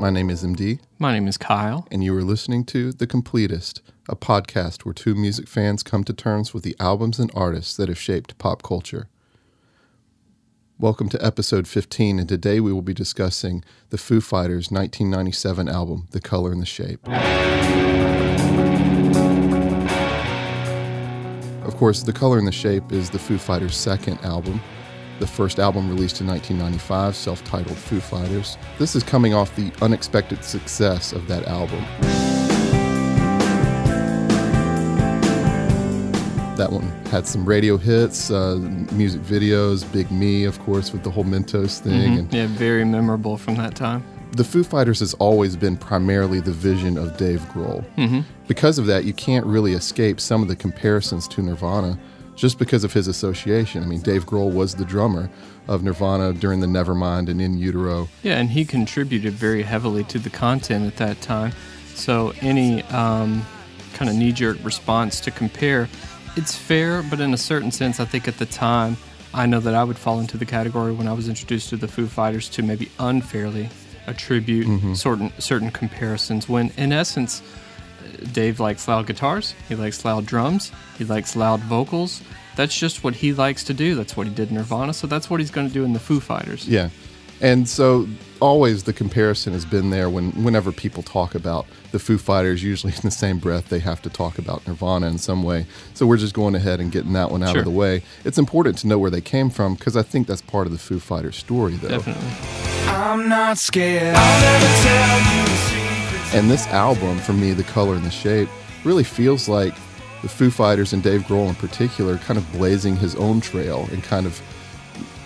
My name is MD, My name is Kyle. and you are listening to The Completist, a podcast where two music fans come to terms with the albums and artists that have shaped pop culture. Welcome to episode 15, and today we will be discussing the Foo Fighters' 1997 album, The Color and the Shape. Of course, The Color and the Shape is the Foo Fighters' second album. The first album released in 1995, self titled Foo Fighters. This is coming off the unexpected success of that album. That one had some radio hits, uh, music videos, Big Me, of course, with the whole Mentos thing. And Yeah, very memorable from that time. the Foo Fighters has always been primarily the vision of Dave Grohl. Mm-hmm. Because of that, you can't really escape some of the comparisons to Nirvana just because of his association. I mean, Dave Grohl was the drummer of Nirvana during the Nevermind and In Utero. Yeah, and he contributed very heavily to the content at that time. So any um, kind of knee-jerk response to compare, it's fair, but in a certain sense, I think at the time, I know that I would fall into the category when I was introduced to the Foo Fighters to maybe unfairly attribute certain certain comparisons. When in essence, Dave likes loud guitars. He likes loud drums. He likes loud vocals. That's just what he likes to do. That's what he did in Nirvana. So that's what he's going to do in the Foo Fighters. Yeah. And so always the comparison has been there when whenever people talk about the Foo Fighters, usually in the same breath they have to talk about Nirvana in some way. So we're just going ahead and getting that one out Sure. of the way. It's important to know where they came from because I think that's part of the Foo Fighters story though. Definitely. I'm not scared. And this album, for me, The Color and the Shape, really feels like the Foo Fighters and Dave Grohl in particular kind of blazing his own trail and kind of,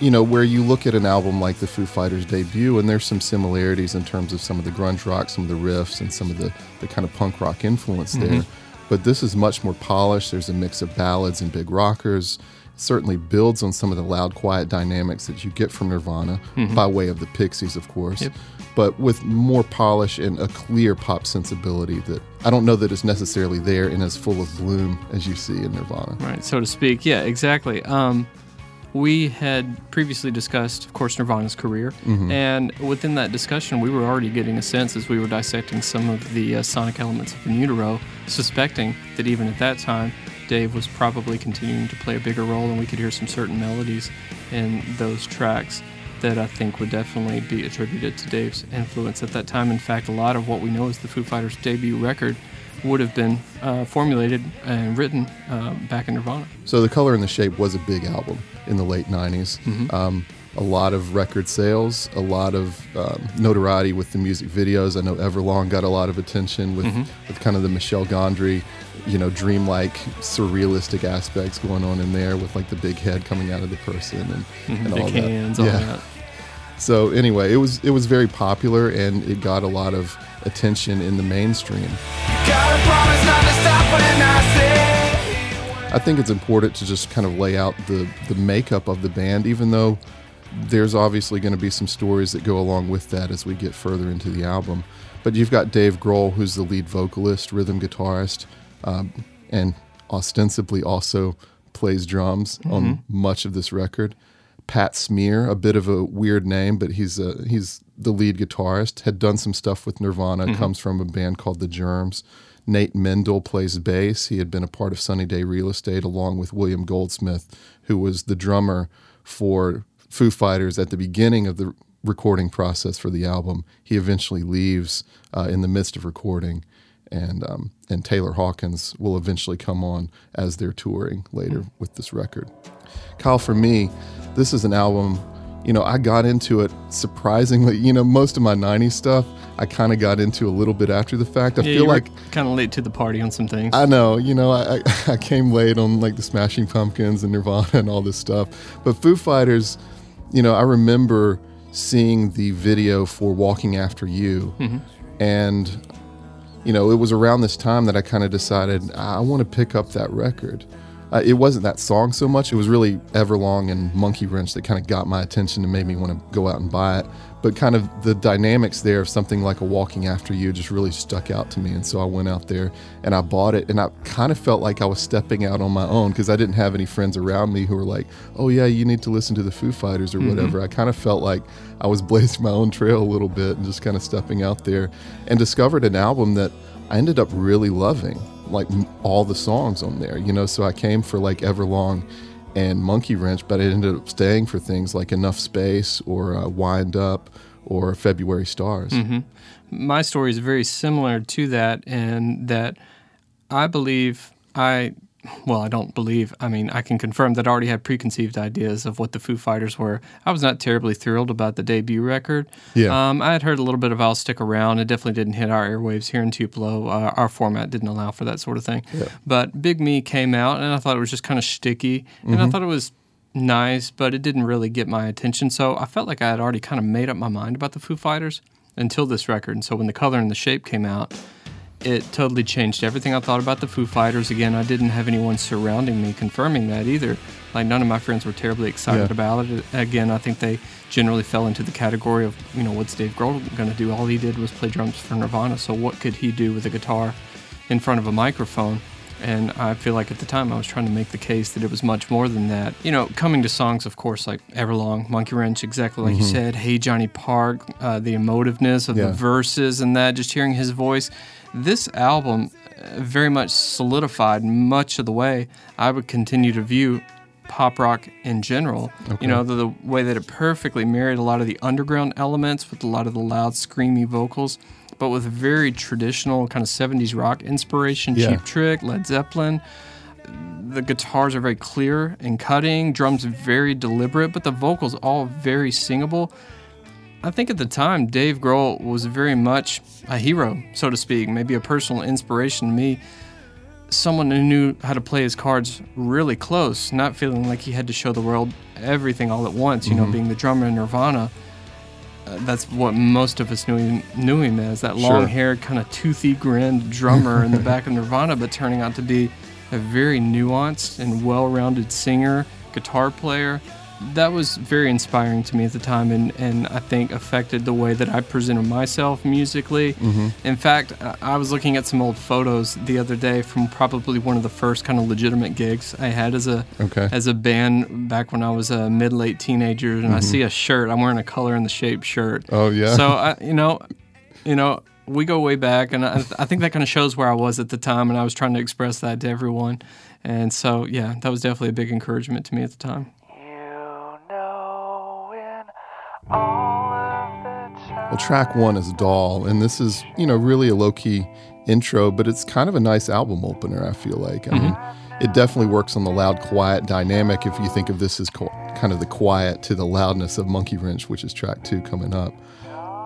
you know, where you look at an album like the Foo Fighters debut and there's some similarities in terms of some of the grunge rock, some of the riffs, and some of the, the kind of punk rock influence mm-hmm. there. But this is much more polished. There's a mix of ballads and big rockers. It certainly builds on some of the loud, quiet dynamics that you get from Nirvana mm-hmm. by way of the Pixies, of course Yep. But with more polish and a clear pop sensibility that I don't know that is necessarily there and as full of bloom as you see in Nirvana. Right, so to speak. Yeah, exactly. Um, we had previously discussed, of course, Nirvana's career, and within that discussion, we were already getting a sense as we were dissecting some of the uh, sonic elements of In Utero, suspecting that even at that time, Dave was probably continuing to play a bigger role, and we could hear some certain melodies in those tracks that I think would definitely be attributed to Dave's influence at that time. In fact, a lot of what we know as the Foo Fighters' debut record would have been uh, formulated and written uh, back in Nirvana. So The Color and the Shape was a big album in the late 90s. Um, a lot of record sales, a lot of um, notoriety with the music videos. I know Everlong got a lot of attention with, with kind of the Michel Gondry, you know, dreamlike, surrealistic aspects going on in there with like the big head coming out of the person and, and all that. hands, all that. So anyway, it was it was very popular and it got a lot of attention in the mainstream. Gotta promise not to stop when I. I think it's important to just kind of lay out the the makeup of the band, even though there's obviously going to be some stories that go along with that as we get further into the album. But you've got Dave Grohl, who's the lead vocalist, rhythm guitarist, um, and ostensibly also plays drums on much of this record. Pat Smear, a bit of a weird name, but he's a, he's the lead guitarist. Had done some stuff with Nirvana. Comes from a band called the Germs. Nate Mendel plays bass. He had been a part of Sunny Day Real Estate along with William Goldsmith, who was the drummer for Foo Fighters at the beginning of the recording process for the album. He eventually leaves uh, in the midst of recording, and um, and Taylor Hawkins will eventually come on as they're touring later with this record. Kyle, for me, this is an album. You know, I got into it surprisingly. You know, most of my '90s stuff I kind of got into a little bit after the fact. I Yeah, feel like kind of late to the party on some things. I know, you know, I, I I came late on like the Smashing Pumpkins and Nirvana and all this stuff. But Foo Fighters, you know, I remember seeing the video for Walking After You. And, you know, it was around this time that I kind of decided I want to pick up that record. Uh, it wasn't that song so much. It was really Everlong and Monkey Wrench that kind of got my attention and made me want to go out and buy it. But kind of the dynamics there of something like a Walking After You just really stuck out to me. And so I went out there and I bought it. And I kind of felt like I was stepping out on my own because I didn't have any friends around me who were like, oh, yeah, you need to listen to the Foo Fighters or mm-hmm. whatever. I kind of felt like I was blazing my own trail a little bit and just kind of stepping out there and discovered an album that I ended up really loving like all the songs on there, you know. So I came for like Everlong and Monkey Wrench, but I ended up staying for things like Enough Space or uh, Wind Up or February Stars. my story is very similar to that and that I believe I well, I don't believe. I mean, I can confirm that I already had preconceived ideas of what the Foo Fighters were. I was not terribly thrilled about the debut record. Yeah. Um, I had heard a little bit of "I'll Stick Around." It definitely didn't hit our airwaves here in Tupelo. Uh, our format didn't allow for that sort of thing. Yeah. But Big Me came out, and I thought it was just kind of sticky, and I thought it was nice, but it didn't really get my attention. So I felt like I had already kind of made up my mind about the Foo Fighters until this record. And so when the color and the shape came out, it totally changed everything I thought about the Foo Fighters. Again, I didn't have anyone surrounding me confirming that either. Like none of my friends were terribly excited Yeah. about it. Again, I think they generally fell into the category of, you know, what's Dave Grohl going to do? All he did was play drums for Nirvana. So what could he do with a guitar in front of a microphone? And I feel like at the time I was trying to make the case that it was much more than that. You know, coming to songs, of course, like Everlong, Monkey Wrench, exactly like you said, Hey Johnny Park, uh, the emotiveness of Yeah. the verses and that, just hearing his voice. This album uh, very much solidified much of the way I would continue to view pop rock in general. You know, the, the way that it perfectly married a lot of the underground elements with a lot of the loud, screamy vocals, but with very traditional kind of 70s rock inspiration, Yeah. Cheap Trick, Led Zeppelin. The guitars are very clear and cutting, drums very deliberate, but the vocals all very singable. I think at the time, Dave Grohl was very much a hero, so to speak, maybe a personal inspiration to me. Someone who knew how to play his cards really close, not feeling like he had to show the world everything all at once, you know, mm-hmm. being the drummer in Nirvana. Uh, that's what most of us knew him, knew him as that Sure. long haired, kind of toothy grinned drummer in the back of Nirvana, but turning out to be a very nuanced and well rounded singer, guitar player. That was very inspiring to me at the time, and, and I think affected the way that I presented myself musically. Mm-hmm. In fact, I- was looking at some old photos the other day from probably one of the first kind of legitimate gigs I had as a Okay. as a band back when I was a mid late teenager, and I mm-hmm. see a shirt. I'm wearing a color and the shape shirt. Oh, yeah. So I, you know, you know, we go way back, and I, I think that kind of shows where I was at the time, and I was trying to express that to everyone. And so, yeah, that was definitely a big encouragement to me at the time. Well, track one is Doll, and this is, you know, really a low key intro, but it's kind of a nice album opener, I feel like. I mm-hmm. mean, it definitely works on the loud quiet dynamic if you think of this as co- kind of the quiet to the loudness of Monkey Wrench, which is track two coming up.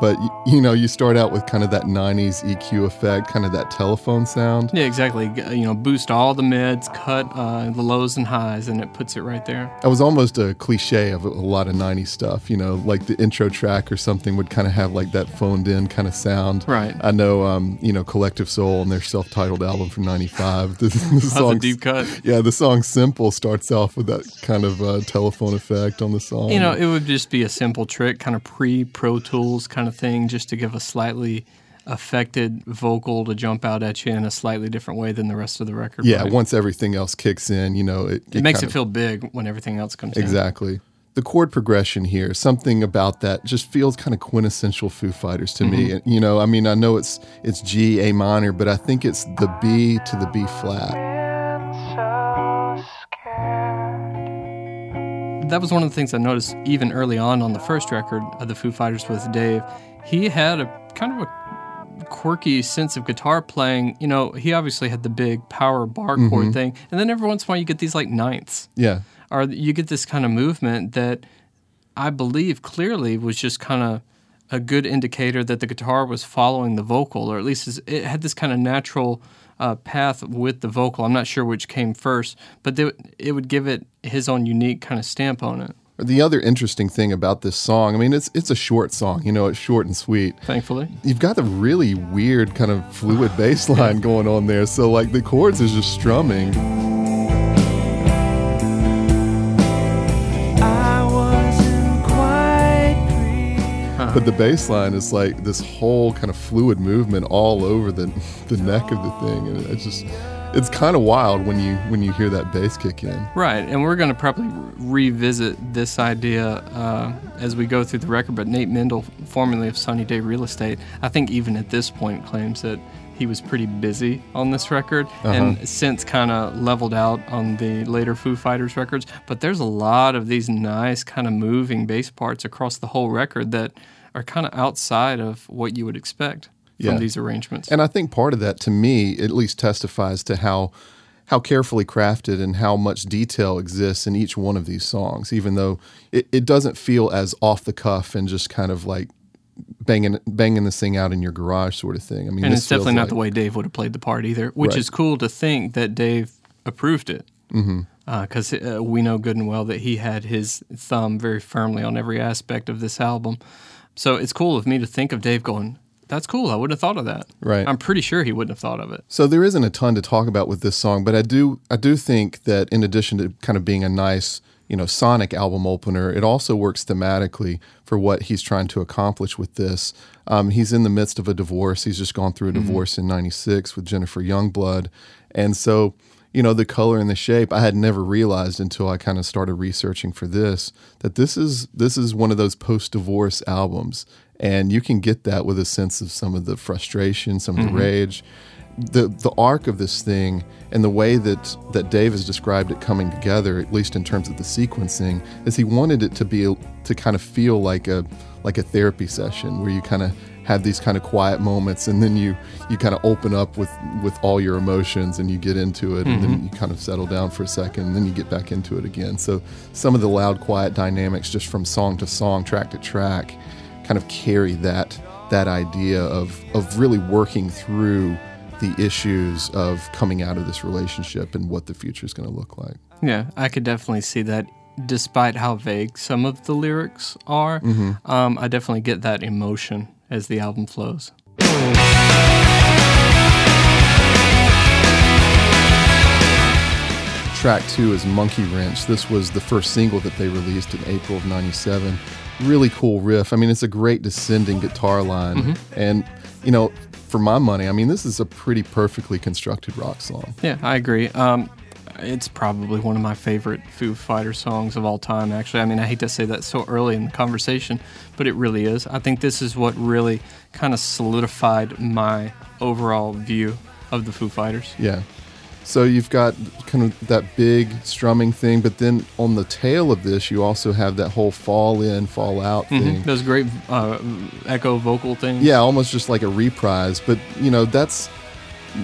But, y- you know, you start out with kind of that 90s EQ effect, kind of that telephone sound. Yeah, exactly. You know, boost all the mids, cut uh, the lows and highs, and it puts it right there. It was almost a cliche of a, lot of 90s stuff, you know, like the intro track or something would kind of have like that phoned in kind of sound. Right. I know, um, you know, Collective Soul and their self titled album from 95. The, the That's a song, deep cut. yeah, the song Simple starts off with that kind of uh, telephone effect on the song. You know, it would just be a simple trick, kind of pre Pro Tools kind of thing, just to give a slightly affected vocal to jump out at you in a slightly different way than the rest of the record. yeah, right? once everything else kicks in, you know, it, it makes kind it of- feel big when everything else comes in. Exactly. The chord progression here, something about that just feels kind of quintessential Foo Fighters to me. And, you know, I mean, I know it's it's G A minor, but I think it's the B to the B flat. That was one of the things I noticed even early on on the first record of the Foo Fighters with Dave. He had a kind of a quirky sense of guitar playing. You know, he obviously had the big power bar chord mm-hmm. thing, and then every once in a while you get these like ninths. Yeah. or you get this kind of movement that I believe clearly was just kind of a good indicator that the guitar was following the vocal, or at least it had this kind of natural uh, path with the vocal. I'm not sure which came first, but they, it would give it his own unique kind of stamp on it. The other interesting thing about this song, I mean, it's it's a short song, you know, it's short and sweet. Thankfully, You've got the really weird kind of fluid bass line going on there. So like the chords is just strumming. Yeah. But the bass line is like this whole kind of fluid movement all over the the neck of the thing, and it's just it's kind of wild when you when you hear that bass kick in. Right, and we're going to probably re- revisit this idea uh, as we go through the record. But Nate Mendel, formerly of Sunny Day Real Estate, I think even at this point claims that he was pretty busy on this record and since kind of leveled out on the later Foo Fighters records. But there's a lot of these nice kind of moving bass parts across the whole record that are kind of outside of what you would expect Yeah. from these arrangements. And I think part of that, to me, at least testifies to how how carefully crafted and how much detail exists in each one of these songs. Even though it, it doesn't feel as off the cuff and just kind of like banging banging this thing out in your garage sort of thing. I mean, and it's definitely not like- the way Dave would have played the part either, which Right. is cool to think that Dave approved it. Because uh, we know good and well that he had his thumb very firmly on every aspect of this album. So it's cool of me to think of Dave going, that's cool. I wouldn't have thought of that. Right. I'm pretty sure he wouldn't have thought of it. So there isn't a ton to talk about with this song, but I do I do think that in addition to kind of being a nice, you know, sonic album opener, it also works thematically for what he's trying to accomplish with this. Um, he's in the midst of a divorce. He's just gone through a divorce in '96 with Jennifer Youngblood, and so you know the color and the shape. I had never realized until I kind of started researching for this that this is this is one of those post-divorce albums, and you can get that with a sense of some of the frustration, some of the mm-hmm. rage the the arc of this thing and the way that that Dave has described it coming together, at least in terms of the sequencing, is he wanted it to be to kind of feel like a like a therapy session where you kind of have these kind of quiet moments and then you you kind of open up with with all your emotions and you get into it and then you kind of settle down for a second and then you get back into it again. So some of the loud quiet dynamics just from song to song, track to track kind of carry that that idea of of really working through the issues of coming out of this relationship and what the future is going to look like. Yeah, I could definitely see that. Despite how vague some of the lyrics are, um, I definitely get that emotion as the album flows. Track two is Monkey Wrench. This was the first single that they released in April of 97. Really cool riff. I mean, it's a great descending guitar line. And, you know, for my money, I mean, this is a pretty perfectly constructed rock song. Yeah, I agree. Um, it's probably one of my favorite Foo Fighter songs of all time, actually. I mean, I hate to say that so early in the conversation, but it really is. I think this is what really kind of solidified my overall view of the Foo Fighters. Yeah. So you've got kind of that big strumming thing, but then on the tail of this, you also have that whole fall in, fall out thing. Those great uh, echo vocal things. Yeah, almost just like a reprise. But you know, that's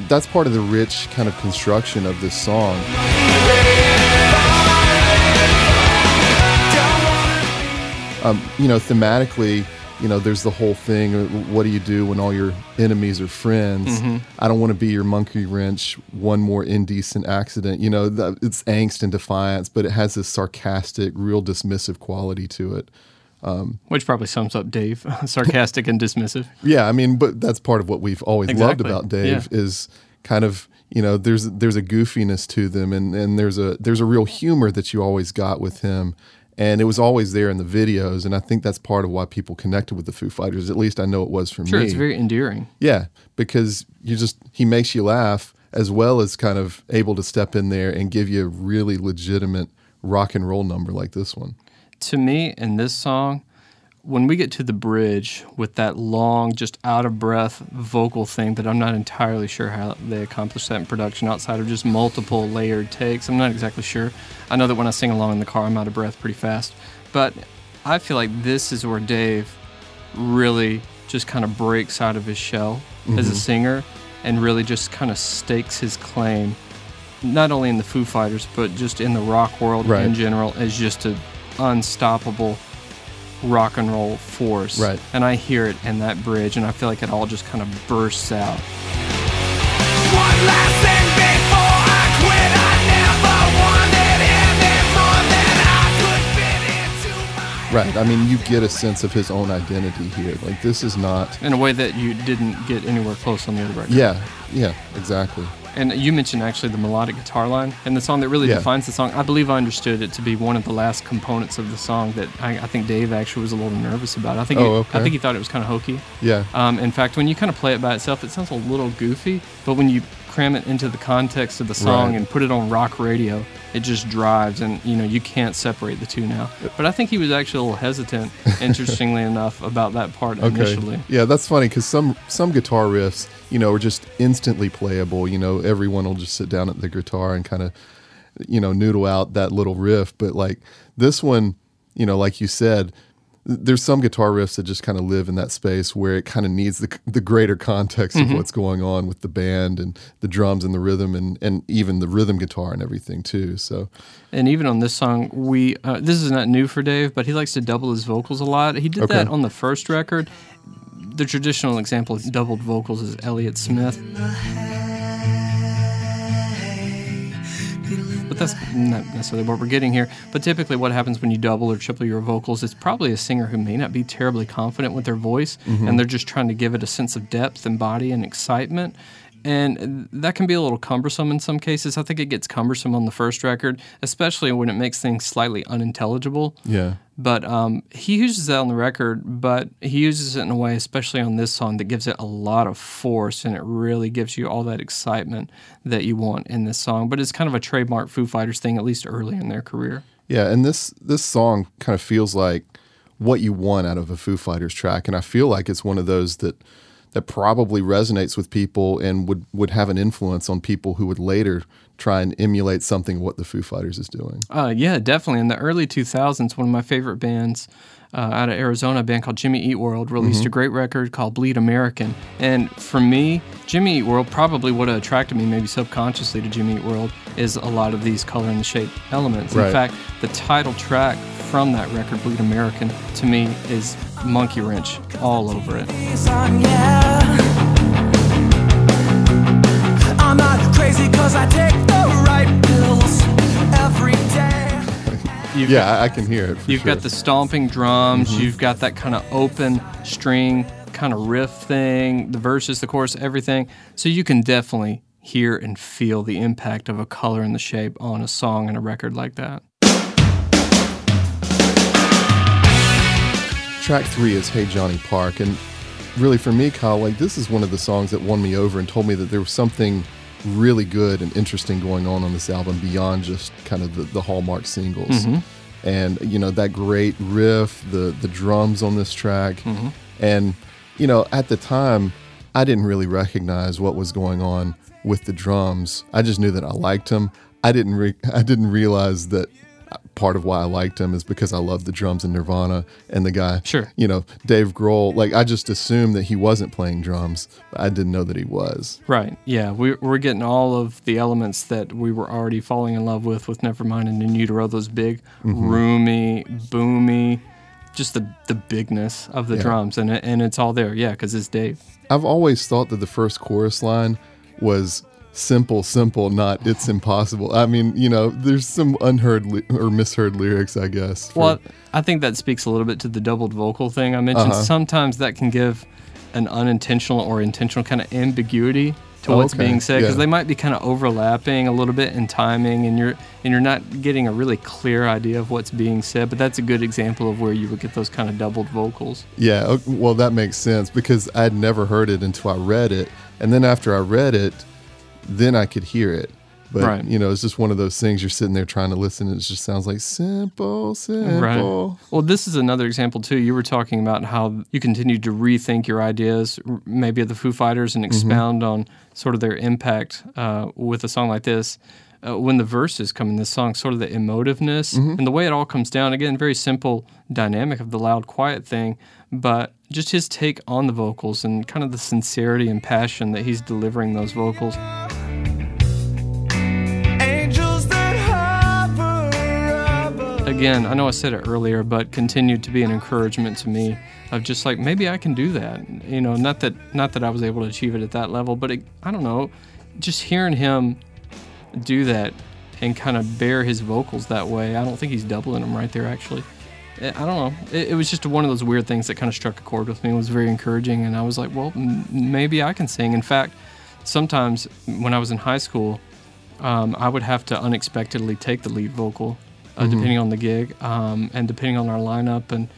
that's part of the rich kind of construction of this song. Um, you know, thematically, you know, there's the whole thing. What do you do when all your enemies are friends? I don't want to be your monkey wrench. One more indecent accident. You know, it's angst and defiance, but it has this sarcastic, real dismissive quality to it. Um, Which probably sums up Dave, sarcastic and dismissive. Yeah, I mean, but that's part of what we've always loved about Dave Yeah. is kind of you know there's there's a goofiness to them and and there's a there's a real humor that you always got with him and it was always there in the videos and I think that's part of why people connected with the Foo Fighters at least I know it was for Sure, me. it's very endearing. yeah, because you just he makes you laugh as well as kind of able to step in there and give you a really legitimate rock and roll number like this one. To me in this song when we get to the bridge with that long just out of breath vocal thing that i'm not entirely sure how they accomplished that in production outside of just multiple layered takes i'm not exactly sure. I know that when i sing along in the car i'm out of breath pretty fast. But i feel like this is where dave really just kind of breaks out of his shell as a mm-hmm. singer and really just kind of stakes his claim not only in the Foo Fighters, but just in the rock world Right. in general, as just an unstoppable rock and roll force. Right. And I hear it in that bridge, and I feel like it all just kind of bursts out. One last thing before I quit. I never wanted any more than I could fit into my. Right. I mean, you get a sense of his own identity here. Like this is not In a way that you didn't get anywhere close on the other record. Yeah, yeah, exactly. And you mentioned actually the melodic guitar line and the song that really Yeah. defines the song. I believe I understood it to be one of the last components of the song that I, I think Dave actually was a little nervous about. I think Oh, he, okay. I think he thought it was kind of hokey. Yeah. Um, in fact, when you kind of play it by itself, it sounds a little goofy, but when you cram it into the context of the song Right. and put it on rock radio, it just drives, and you know you can't separate the two now. But I think he was actually a little hesitant, interestingly enough, about that part initially. Yeah, that's funny because some some guitar riffs, you know, are just instantly playable. You know, everyone will just sit down at the guitar and kind of, you know, noodle out that little riff. But like this one, you know, like you said, there's some guitar riffs that just kind of live in that space where it kind of needs the the greater context of what's going on with the band and the drums and the rhythm and and even the rhythm guitar and everything too. So And even on this song, we uh, this is not new for Dave, but he likes to double his vocals a lot. He did Okay. that on the first record. The traditional example of doubled vocals is Elliott Smith. But that's not necessarily what we're getting here. But typically, what happens when you double or triple your vocals is probably a singer who may not be terribly confident with their voice, and mm-hmm. they're just trying to give it a sense of depth and body and excitement. And that can be a little cumbersome in some cases. I think it gets cumbersome on the first record, especially when it makes things slightly unintelligible. yeah, But um, he uses that on the record, but he uses it in a way, especially on this song, that gives it a lot of force and it really gives you all that excitement that you want in this song. But it's kind of a trademark Foo Fighters thing, at least early in their career. Yeah, and this this song kind of feels like what you want out of a Foo Fighters track, and I feel like it's one of those that that probably resonates with people and would would have an influence on people who would later try and emulate something what the Foo Fighters is doing. Uh, yeah, definitely. In the early 2000s, one of my favorite bands uh, out of Arizona, a band called Jimmy Eat World, released a great record called Bleed American. And for me, Jimmy Eat World, probably what attracted me, maybe subconsciously, to Jimmy Eat World is a lot of these color and the shape elements. In fact, the title track from that record, Bleed American, to me is Monkey Wrench all over it. yeah. I'm not crazy cause I take the right pills every day. You've Yeah, I, I can hear it. For You've sure. got the stomping drums. Mm-hmm. You've got that kind of open string kind of riff thing, the verses, the chorus, everything. So you can definitely hear and feel the impact of a color and the shape on a song and a record like that. Track three is "Hey Johnny Park," and really for me, Kyle, like this is one of the songs that won me over and told me that there was something really good and interesting going on on this album beyond just kind of the, the hallmark singles. Mm-hmm. And you know that great riff, the the drums on this track, mm-hmm. and you know at the time I didn't really recognize what was going on with the drums. I just knew that I liked them. I didn't re- I didn't realize that part of why I liked him is because I love the drums in Nirvana and the guy. Sure. You know, Dave Grohl. Like I just assumed that he wasn't playing drums. But I didn't know that he was. Right. Yeah. We, we're getting all of the elements that we were already falling in love with with Nevermind and In Utero, those big, mm-hmm. roomy, boomy, just the, the bigness of the Yeah. drums. And, and it's all there. Yeah, because it's Dave. I've always thought that the first chorus line was simple, simple, not it's impossible. I mean, you know, there's some unheard li- or misheard lyrics, I guess. for- Well, I think that speaks a little bit to the doubled vocal thing I mentioned. Uh-huh. Sometimes that can give an unintentional or intentional kind of ambiguity to Oh, what's okay. being said because Yeah. they might be kind of overlapping a little bit in timing, and you're and you're not getting a really clear idea of what's being said. But that's a good example of where you would get those kind of doubled vocals. Yeah, well, that makes sense because I'd never heard it until I read it, and then after I read it, then I could hear it. But Right. you know, it's just one of those things. You're sitting there trying to listen, and it just sounds like simple, simple. Well, this is another example too. You were talking about how you continue to rethink your ideas, maybe of the Foo Fighters, and expound on sort of their impact uh, with a song like this. Uh, when the verses come in this song, sort of the emotiveness and the way it all comes down. Again, very simple dynamic of the loud, quiet thing, but just his take on the vocals and kind of the sincerity and passion that he's delivering those vocals. Angels that hover above. again, I know I said it earlier, but continued to be an encouragement to me of just like maybe I can do that. You know, not that not that I was able to achieve it at that level, but it, I don't know, just hearing him do that and kind of bear his vocals that way. I don't think he's doubling them right there actually. I I don't know. It, it was just one of those weird things that kind of struck a chord with me. It was very encouraging, and I was like, well, m- maybe I can sing. In fact, sometimes when I was in high school, um, I would have to unexpectedly take the lead vocal, uh, Mm-hmm. depending on the gig um, and depending on our lineup and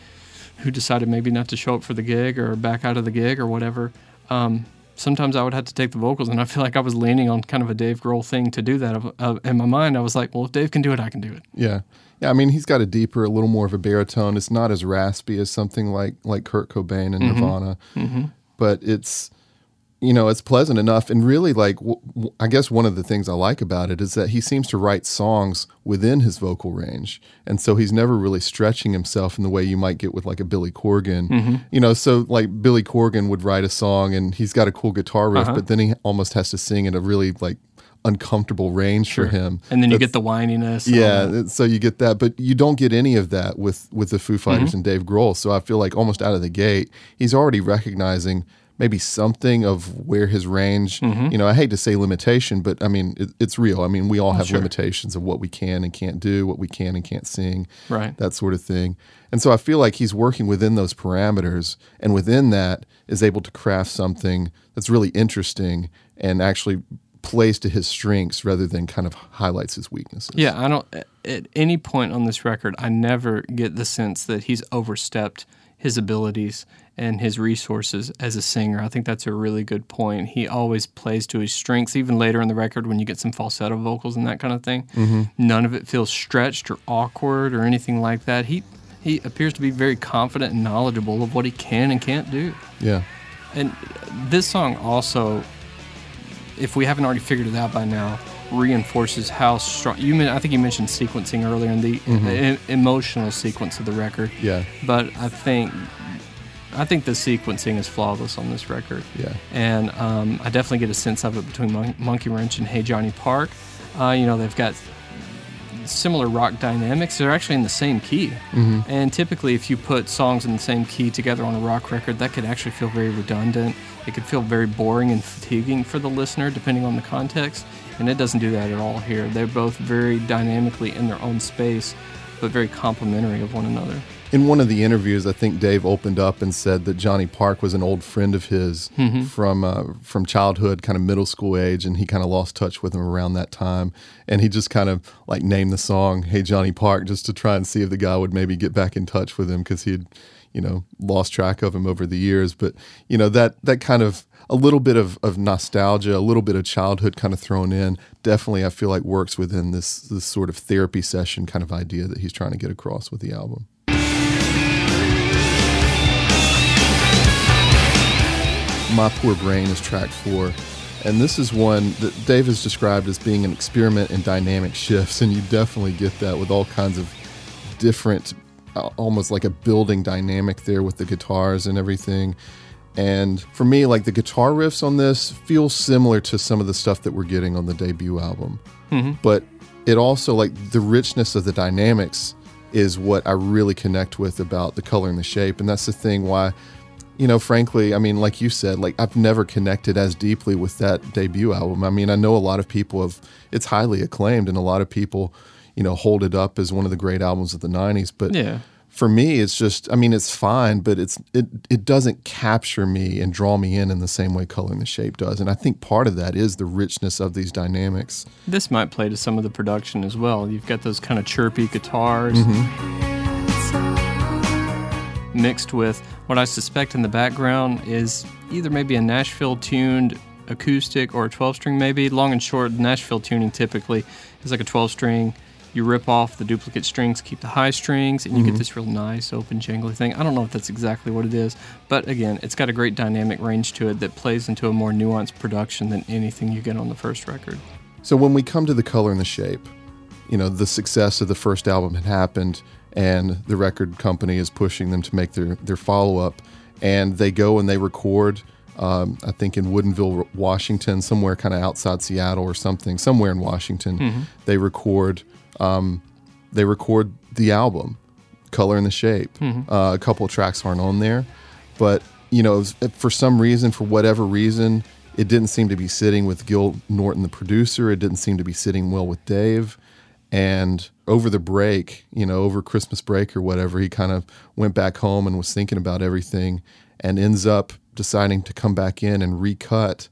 who decided maybe not to show up for the gig or back out of the gig or whatever. Um, sometimes I would have to take the vocals, and I feel like I was leaning on kind of a Dave Grohl thing to do that. Uh, in my mind, I was like, well, if Dave can do it, I can do it. Yeah. Yeah, I mean, he's got a deeper, a little more of a baritone. It's not as raspy as something like like Kurt Cobain and mm-hmm. Nirvana, mm-hmm. but it's you know it's pleasant enough. And really, like w- w- I guess one of the things I like about it is that he seems to write songs within his vocal range, and so he's never really stretching himself in the way you might get with like a Billy Corgan. Mm-hmm. You know, so like Billy Corgan would write a song and he's got a cool guitar riff, uh-huh. but then he almost has to sing in a really like uncomfortable range for him. And then you get the whininess. yeah, so you get that, but you don't get any of that with with the Foo Fighters Mm-hmm. and Dave Grohl. So I feel like almost out of the gate, he's already recognizing maybe something of where his range. Mm-hmm. You know, I hate to say limitation, but I mean it, it's real. I mean, we all have Sure. limitations of what we can and can't do, what we can and can't sing, Right. that sort of thing. And so I feel like he's working within those parameters, and within that is able to craft something that's really interesting and actually plays to his strengths rather than kind of highlights his weaknesses. Yeah, I don't. At any point on this record, I never get the sense that he's overstepped his abilities and his resources as a singer. I think that's a really good point. He always plays to his strengths, even later in the record when you get some falsetto vocals and that kind of thing. Mm-hmm. None of it feels stretched or awkward or anything like that. He he appears to be very confident and knowledgeable of what he can and can't do. Yeah. And this song also, if we haven't already figured it out by now, reinforces how strong. You, men- I think you mentioned sequencing earlier in the e- emotional sequence of the record. Yeah. But I think, I think the sequencing is flawless on this record. Yeah. And um, I definitely get a sense of it between Mon- Monkey Wrench and Hey Johnny Park. Uh, you know, they've got similar rock dynamics. They're actually in the same key. Mm-hmm. And typically, if you put songs in the same key together on a rock record, that could actually feel very redundant. It could feel very boring and fatiguing for the listener, depending on the context. And it doesn't do that at all here. They're both very dynamically in their own space, but very complementary of one another. In one of the interviews, I think Dave opened up and said that Johnny Park was an old friend of his from uh, from childhood, kind of middle school age, and he kind of lost touch with him around that time. And he just kind of like named the song "Hey Johnny Park" just to try and see if the guy would maybe get back in touch with him because he had, you know, lost track of him over the years. But you know that that kind of a little bit of, of nostalgia, a little bit of childhood kind of thrown in, definitely I feel like works within this this sort of therapy session kind of idea that he's trying to get across with the album. My Poor Brain is track four. And this is one that Dave has described as being an experiment in dynamic shifts. And you definitely get that with all kinds of different, uh, almost like a building dynamic there with the guitars and everything. And for me, like the guitar riffs on this feel similar to some of the stuff that we're getting on the debut album. But it also, like the richness of the dynamics is what I really connect with about the color and the shape. And that's the thing why you know, frankly, I mean, like you said, like I've never connected as deeply with that debut album. I mean, I know a lot of people have, it's highly acclaimed, and a lot of people, you know, hold it up as one of the great albums of the 90s. But Yeah. for me, it's just, I mean, it's fine, but it's, it, it doesn't capture me and draw me in in the same way Color and the Shape does. And I think part of that is the richness of these dynamics. This might play to some of the production as well. You've got those kind of chirpy guitars mm-hmm. Mixed with what I suspect in the background is either maybe a Nashville tuned acoustic or a 12 string, maybe. Long and short, Nashville tuning typically is like a 12 string. You rip off the duplicate strings, keep the high strings, and you get mm-hmm. this real nice open jangly thing. I don't know if that's exactly what it is, but again, it's got a great dynamic range to it that plays into a more nuanced production than anything you get on the first record. So when we come to the color and the shape, you know, the success of the first album had happened and the record company is pushing them to make their, their follow up. And they go and they record, um, I think in Woodinville, Washington, somewhere kind of outside Seattle or something, somewhere in Washington. They record um, they record the album, Color and the Shape. Uh, a couple of tracks aren't on there, but you know, for some reason, for whatever reason, it didn't seem to be sitting with Gil Norton, the producer. It didn't seem to be sitting well with Dave. And over the break, you know, over Christmas break or whatever, he kind of went back home and was thinking about everything and ends up deciding to come back in and recut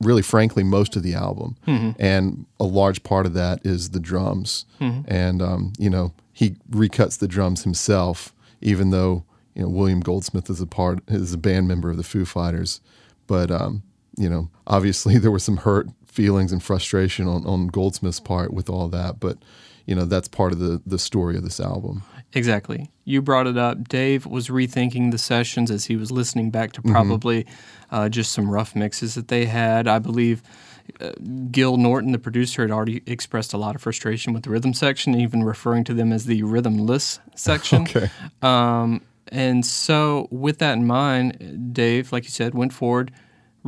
really, frankly, most of the album, and a large part of that is the drums. And um, you know, he recuts the drums himself, even though you know William Goldsmith is a part is a band member of the Foo Fighters. But um, you know, obviously there was some hurt feelings and frustration on, on Goldsmith's part with all that. But you know, that's part of the the story of this album. Exactly. You brought it up. Dave was rethinking the sessions as he was listening back to probably uh, just some rough mixes that they had. I believe uh, Gil Norton, the producer, had already expressed a lot of frustration with the rhythm section, even referring to them as the rhythmless section. Okay. Um, and so, with that in mind, Dave, like you said, went forward,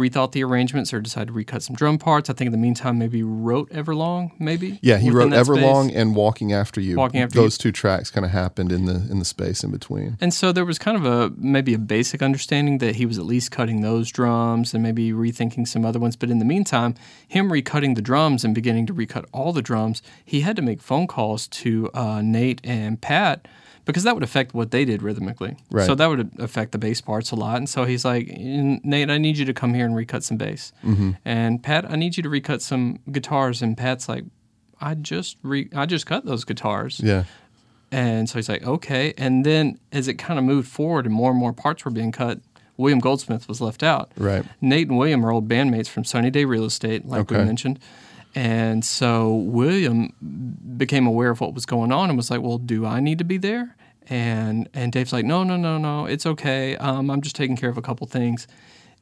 rethought the arrangements, or decided to recut some drum parts. I think in the meantime, maybe wrote Everlong, maybe. Yeah, he wrote that space. Everlong and Walking After You. Walking After You. Those two tracks kind of happened in the in the space in between. And so there was kind of a maybe a basic understanding that he was at least cutting those drums and maybe rethinking some other ones. But in the meantime, him recutting the drums and beginning to recut all the drums, he had to make phone calls to uh, Nate and Pat because that would affect what they did rhythmically. Right. So that would affect the bass parts a lot. And so he's like, Nate, I need you to come here and recut some bass. Mm-hmm. And Pat, I need you to recut some guitars. And Pat's like, I just re- I just cut those guitars. Yeah. And so he's like, okay. And then as it kind of moved forward and more and more parts were being cut, William Goldsmith was left out. Right. Nate and William are old bandmates from Sunny Day Real Estate, like we Okay. mentioned. And so William became aware of what was going on and was like, well, do I need to be there? And and Dave's like, no, no, no, no, it's okay. Um, I'm just taking care of a couple things.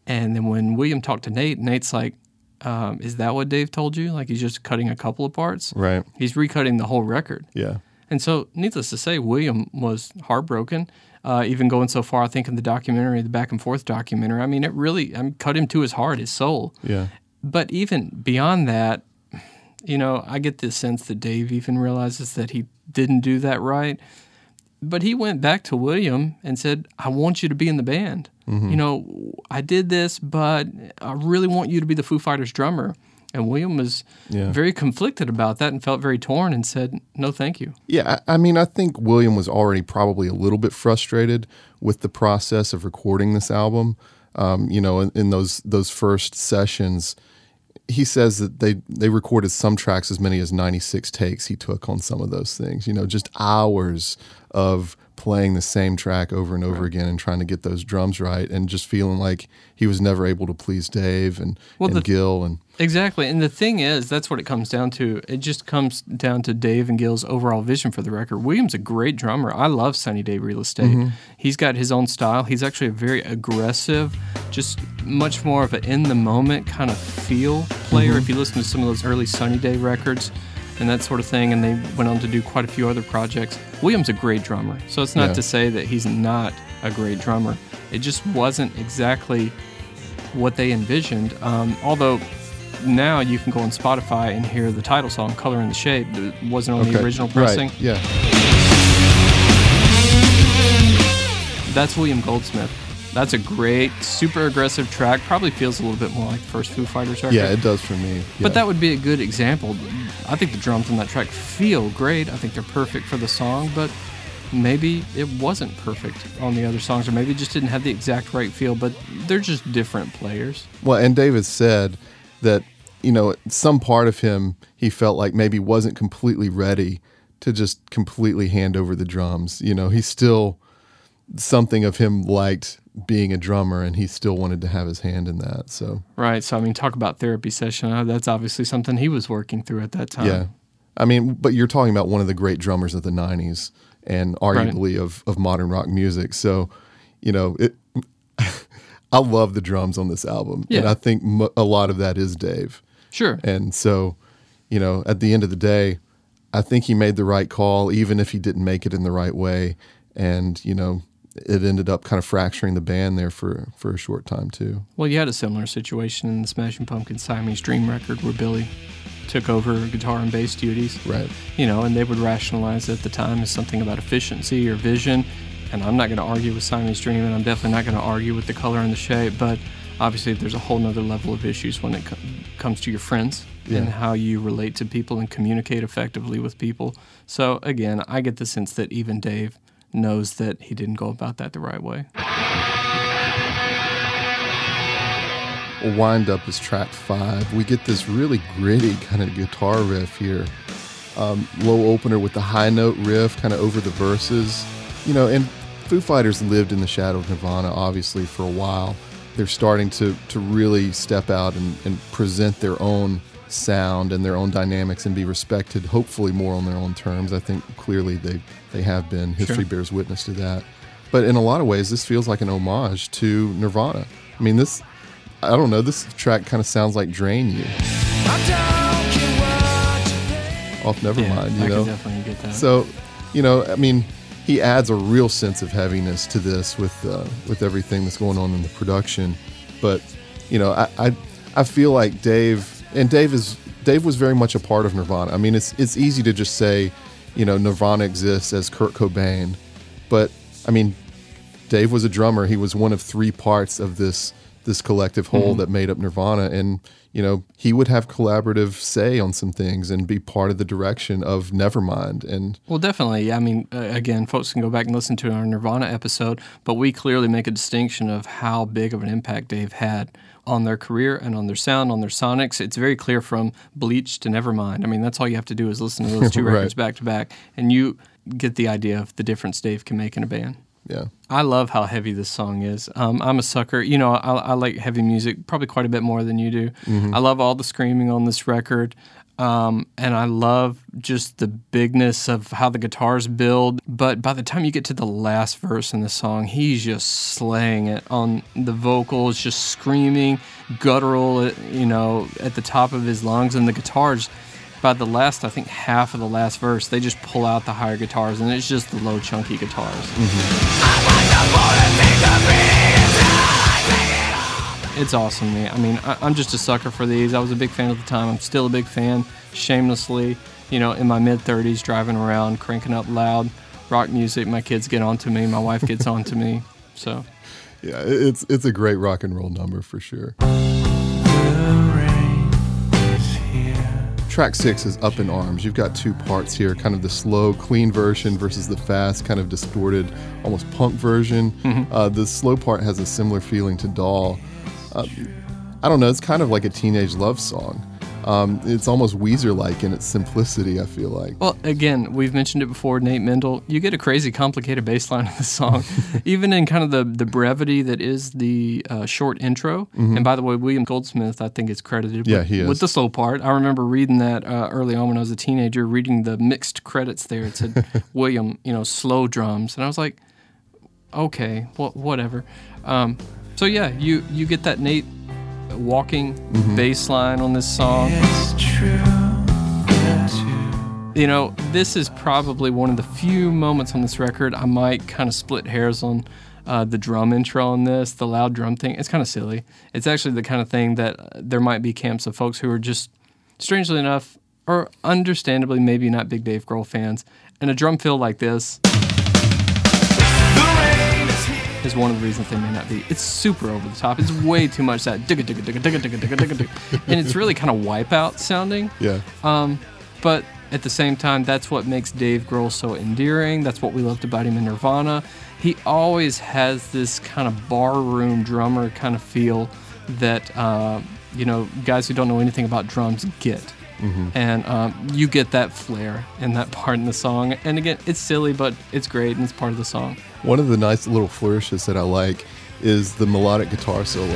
And then when William talked to Nate, Nate's like, um, is that what Dave told you? Like he's just cutting a couple of parts? Right. He's recutting the whole record. Yeah. And so, needless to say, William was heartbroken. Uh, even going so far, I think in the documentary, the back and forth documentary. I mean, it really I mean, cut him to his heart, his soul. Yeah. But even beyond that, you know, I get the sense that Dave even realizes that he didn't do that right. But he went back to William and said, I want you to be in the band. You know, I did this, but I really want you to be the Foo Fighters drummer. And William was Yeah. very conflicted about that and felt very torn and said, No, thank you. Yeah, I I mean, I think William was already probably a little bit frustrated with the process of recording this album. Um, you know, in, in those those first sessions, he says that they they recorded some tracks as many as 96 takes he took on some of those things. You know, just hours of playing the same track over and over again and trying to get those drums right and just feeling like he was never able to please Dave and, Well, and the- Gil and Exactly. And the thing is, that's what it comes down to. It just comes down to Dave and Gil's overall vision for the record. William's a great drummer. I love Sunny Day Real Estate. He's got his own style. He's actually a very aggressive, just much more of an in the moment kind of feel player. If you listen to some of those early Sunny Day records and that sort of thing, and they went on to do quite a few other projects, William's a great drummer. So it's not Yeah. to say that he's not a great drummer. It just wasn't exactly what they envisioned. Um, although now you can go on Spotify and hear the title song "Color and the Shape." It wasn't on the original pressing. Right. Yeah. That's William Goldsmith. That's a great, super aggressive track. Probably feels a little bit more like the first Foo Fighters record. Yeah, it does for me. But that would be a good example. I think the drums on that track feel great. I think they're perfect for the song, but maybe it wasn't perfect on the other songs, or maybe it just didn't have the exact right feel. But they're just different players. Well, and David said that, you know, some part of him he felt like maybe wasn't completely ready to just completely hand over the drums. You know, he still something of him liked being a drummer and he still wanted to have his hand in that. So, Right. So, I mean, talk about therapy session. Uh, that's obviously something he was working through at that time. yeah. I mean, but you're talking about one of the great drummers of the 90s and arguably of, of modern rock music. So, you know, it I love the drums on this album. And I think mo- a lot of that is Dave. Sure. And so, you know, at the end of the day, I think he made the right call, even if he didn't make it in the right way. And, you know, it ended up kind of fracturing the band there for, for a short time, too. Well, you had a similar situation in the Smashing Pumpkins Siamese Dream record where Billy took over guitar and bass duties. Right. You know, and they would rationalize it at the time as something about efficiency or vision. And I'm not going to argue with Siamese Dream, and I'm definitely not going to argue with the color and the shape. But obviously, there's a whole nother level of issues when it co- comes to your friends and how you relate to people and communicate effectively with people. So again, I get the sense that even Dave knows that he didn't go about that the right way. Wind Up is track five. We get this really gritty kind of guitar riff here. Um, low opener with the high note riff kind of over the verses. You know, and Foo Fighters lived in the shadow of Nirvana obviously for a while. They're starting to, to really step out and, and present their own sound and their own dynamics and be respected, hopefully more on their own terms. I think clearly they, they have been. History Sure. bears witness to that. But in a lot of ways, this feels like an homage to Nirvana. I mean, this, I don't know, this track kind of sounds like Drain You off Nevermind, yeah, you I know? can definitely get that. So, you know, I mean, he adds a real sense of heaviness to this with uh, with everything that's going on in the production. But, you know, I, I I feel like Dave and Dave is Dave was very much a part of Nirvana. I mean, it's it's easy to just say, you know, Nirvana exists as Kurt Cobain, but I mean, Dave was a drummer. He was one of three parts of this this collective whole mm-hmm. that made up Nirvana, and you know he would have collaborative say on some things and be part of the direction of Nevermind. And Well, definitely. I mean, again, folks can go back and listen to our Nirvana episode, but we clearly make a distinction of how big of an impact Dave had on their career and on their sound, on their sonics. It's very clear from Bleach to Nevermind. I mean, that's all you have to do is listen to those two Right. records back to back, and you get the idea of the difference Dave can make in a band. Yeah, I love how heavy this song is. Um, I'm a sucker. You know, I, I like heavy music probably quite a bit more than you do. I love all the screaming on this record. Um, and I love just the bigness of how the guitars build. But by the time you get to the last verse in the song, he's just slaying it on the vocals, just screaming, guttural, you know, at the top of his lungs. And the guitars, by the last, I think half of the last verse, they just pull out the higher guitars, and it's just the low, chunky guitars. It's awesome, man. I mean, I, I'm just a sucker for these. I was a big fan at the time. I'm still a big fan. Shamelessly, you know, in my mid 30s, driving around, cranking up loud rock music. My kids get onto me. My wife gets onto me. So, yeah, it's it's a great rock and roll number for sure. Track six is Up in Arms. You've got two parts here kind of the slow, clean version versus the fast, kind of distorted, almost punk version. Uh, the slow part has a similar feeling to Doll. Uh, I don't know, it's kind of like a teenage love song. Um, it's almost Weezer like in its simplicity, I feel like. well, again, we've mentioned it before. Nate Mendel, you get a crazy, complicated bass line in the song, even in kind of the the brevity that is the uh, short intro. And by the way, William Goldsmith, I think, is credited Yeah, with, he is. with the slow part. I remember reading that uh, early on when I was a teenager, reading the mixed credits there. It said William, you know, slow drums, and I was like, okay, wha- whatever. Um, so yeah, you you get that Nate walking bass line on this song. You know, this is probably one of the few moments on this record I might kind of split hairs on uh, the drum intro on this, the loud drum thing. It's kind of silly. It's actually the kind of thing that uh, there might be camps of folks who are just, strangely enough, or understandably, maybe not big Dave Grohl fans. And a drum fill like this is one of the reasons they may not be. It's super over the top. It's way too much that digga digga digga digga digga digga digga digga, and it's really kind of wipeout sounding. Yeah. Um, but at the same time, that's what makes Dave Grohl so endearing. That's what we loved about him in Nirvana. He always has this kind of barroom drummer kind of feel that uh, you know guys who don't know anything about drums get. And um, you get that flair in that part in the song. And again, it's silly, but it's great and it's part of the song. One of the nice little flourishes that I like is the melodic guitar solo.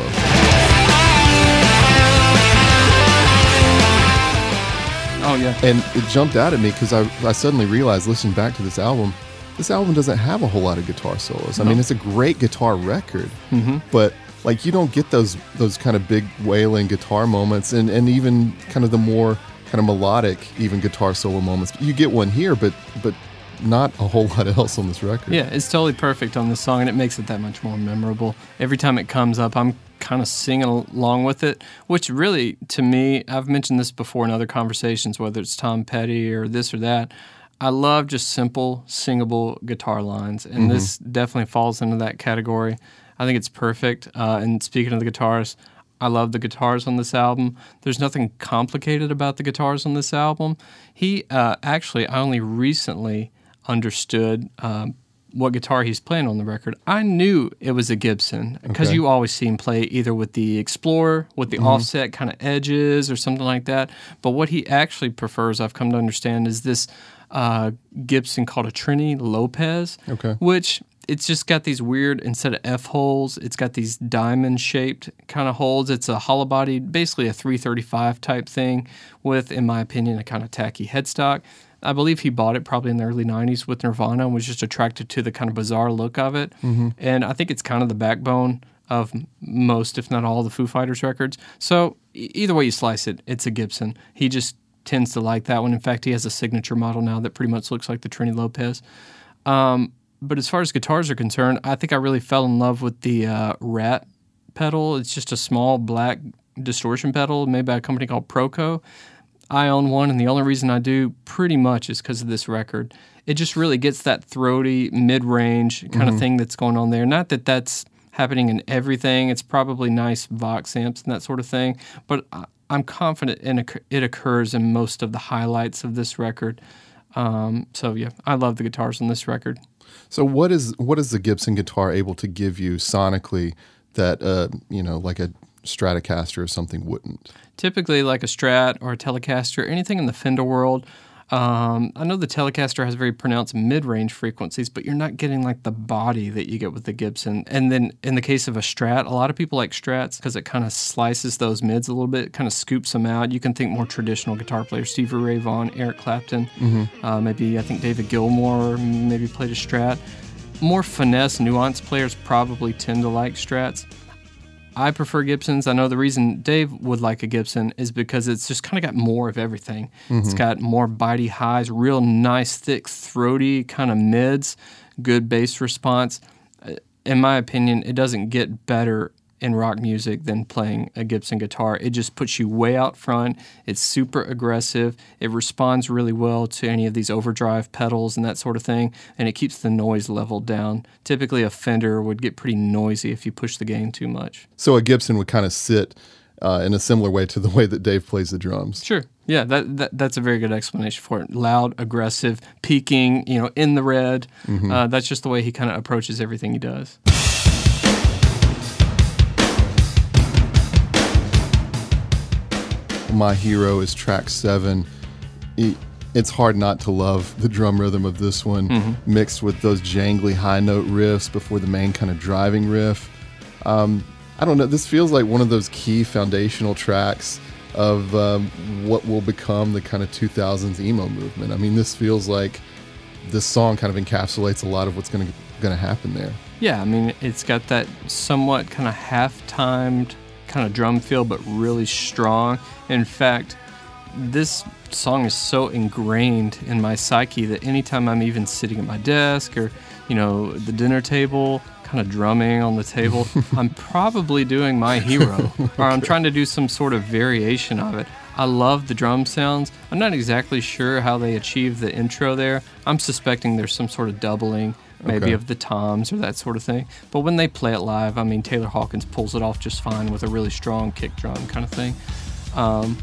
Oh yeah. And it jumped out at me because I, I suddenly realized, listening back to this album, this album doesn't have a whole lot of guitar solos. I mean, it's a great guitar record, mm-hmm. but like you don't get those those kind of big wailing guitar moments, and and even kind of the more kind of melodic even guitar solo moments. You get one here, but but not a whole lot else on this record. Yeah, it's totally perfect on this song, and it makes it that much more memorable. Every time it comes up, I'm kind of singing along with it, which really, to me, I've mentioned this before in other conversations, whether it's Tom Petty or this or that. I love just simple, singable guitar lines, and this definitely falls into that category. I think it's perfect. Uh, and speaking of the guitars, I love the guitars on this album. There's nothing complicated about the guitars on this album. He uh, actually, I only recently understood um, what guitar he's playing on the record, I knew it was a Gibson because Okay. you always see him play either with the Explorer, with the offset kind of edges or something like that. But what he actually prefers, I've come to understand, is this uh, Gibson called a Trini Lopez, Okay. which it's just got these weird instead of F holes, it's got these diamond shaped kind of holes. It's a hollow body, basically a 335 type thing with, in my opinion, a kind of tacky headstock. I believe he bought it probably in the early 90s with Nirvana and was just attracted to the kind of bizarre look of it. And I think it's kind of the backbone of most, if not all, the Foo Fighters records. So either way you slice it, it's a Gibson. He just tends to like that one. In fact, he has a signature model now that pretty much looks like the Trini Lopez. Um, but as far as guitars are concerned, I think I really fell in love with the uh, Rat pedal. It's just a small black distortion pedal made by a company called Proco. I own one, and the only reason I do pretty much is because of this record. It just really gets that throaty, mid range kind of thing that's going on there. Not that that's happening in everything, it's probably nice Vox amps and that sort of thing, but I'm confident in it occurs in most of the highlights of this record. Um, so, yeah, I love the guitars on this record. So what is what is the Gibson guitar able to give you sonically that uh, you know like a Stratocaster or something wouldn't? typically like a Strat or a Telecaster, anything in the Fender world. Um, I know the Telecaster has very pronounced mid-range frequencies, but you're not getting like the body that you get with the Gibson. And then in the case of a Strat, a lot of people like Strats because it kind of slices those mids a little bit, kind of scoops them out. You can think more traditional guitar players, Stevie Ray Vaughan, Eric Clapton, uh, maybe I think David Gilmour maybe played a Strat. More finesse, nuanced players probably tend to like Strats. I prefer Gibsons. I know the reason Dave would like a Gibson is because it's just kind of got more of everything. It's got more bitey highs, real nice, thick, throaty kind of mids, good bass response. Uh, In my opinion, it doesn't get better in rock music than playing a Gibson guitar. It just puts you way out front. It's super aggressive. It responds really well to any of these overdrive pedals and that sort of thing, and it keeps the noise level down. Typically, a Fender would get pretty noisy if you push the gain too much. So a Gibson would kind of sit uh, in a similar way to the way that Dave plays the drums. Sure. Yeah, that, that that's a very good explanation for it. Loud, aggressive, peaking, you know, in the red. Uh, that's just the way he kind of approaches everything he does. My Hero is track seven. E- It's hard not to love the drum rhythm of this one, mixed with those jangly high note riffs before the main kind of driving riff. Um, I don't know. This feels like one of those key foundational tracks of um, what will become the kind of 2000s emo movement. I mean, this feels like this song kind of encapsulates a lot of what's going to going to happen there. Yeah, I mean, it's got that somewhat kind of half-timed kind of drum feel, but really strong. In fact, this song is so ingrained in my psyche that anytime I'm even sitting at my desk or, you know, the dinner table, kind of drumming on the table, I'm probably doing my hero, or I'm trying to do some sort of variation of it. I love the drum sounds. I'm not exactly sure how they achieve the intro there. I'm suspecting there's some sort of doubling, maybe Okay. of the toms or that sort of thing. But when they play it live, I mean, Taylor Hawkins pulls it off just fine with a really strong kick drum kind of thing. Um,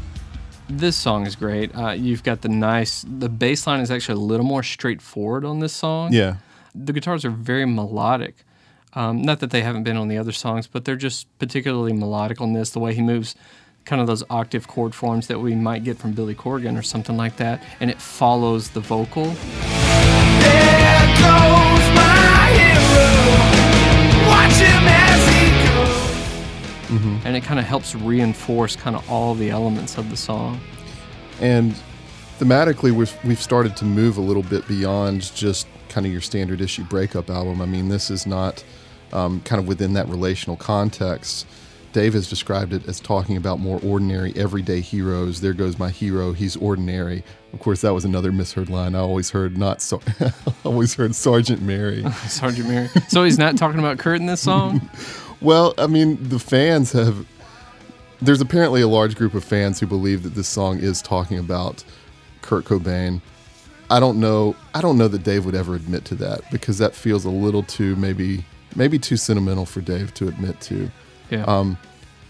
this song is great. Uh, you've got the nice, the bass line is actually a little more straightforward on this song. Yeah. The guitars are very melodic. Um, not that they haven't been on the other songs, but they're just particularly melodic on this. The way he moves kind of those octave chord forms that we might get from Billy Corgan or something like that, and it follows the vocal. There goes my hero. Watch him as he goes. and it kind of helps reinforce kind of all the elements of the song. And thematically, we've, we've started to move a little bit beyond just kind of your standard issue breakup album. I mean, this is not um, kind of within that relational context. Dave has described it as talking about more ordinary, everyday heroes. There goes my hero. He's ordinary. Of course, that was another misheard line. I always heard not so. always heard Sergeant Mary. Sergeant Mary. so he's not talking about Kurt in this song. Well, I mean, the fans have. There's apparently a large group of fans who believe that this song is talking about Kurt Cobain. I don't know. I don't know that Dave would ever admit to that because that feels a little too maybe maybe too sentimental for Dave to admit to. Yeah. Um,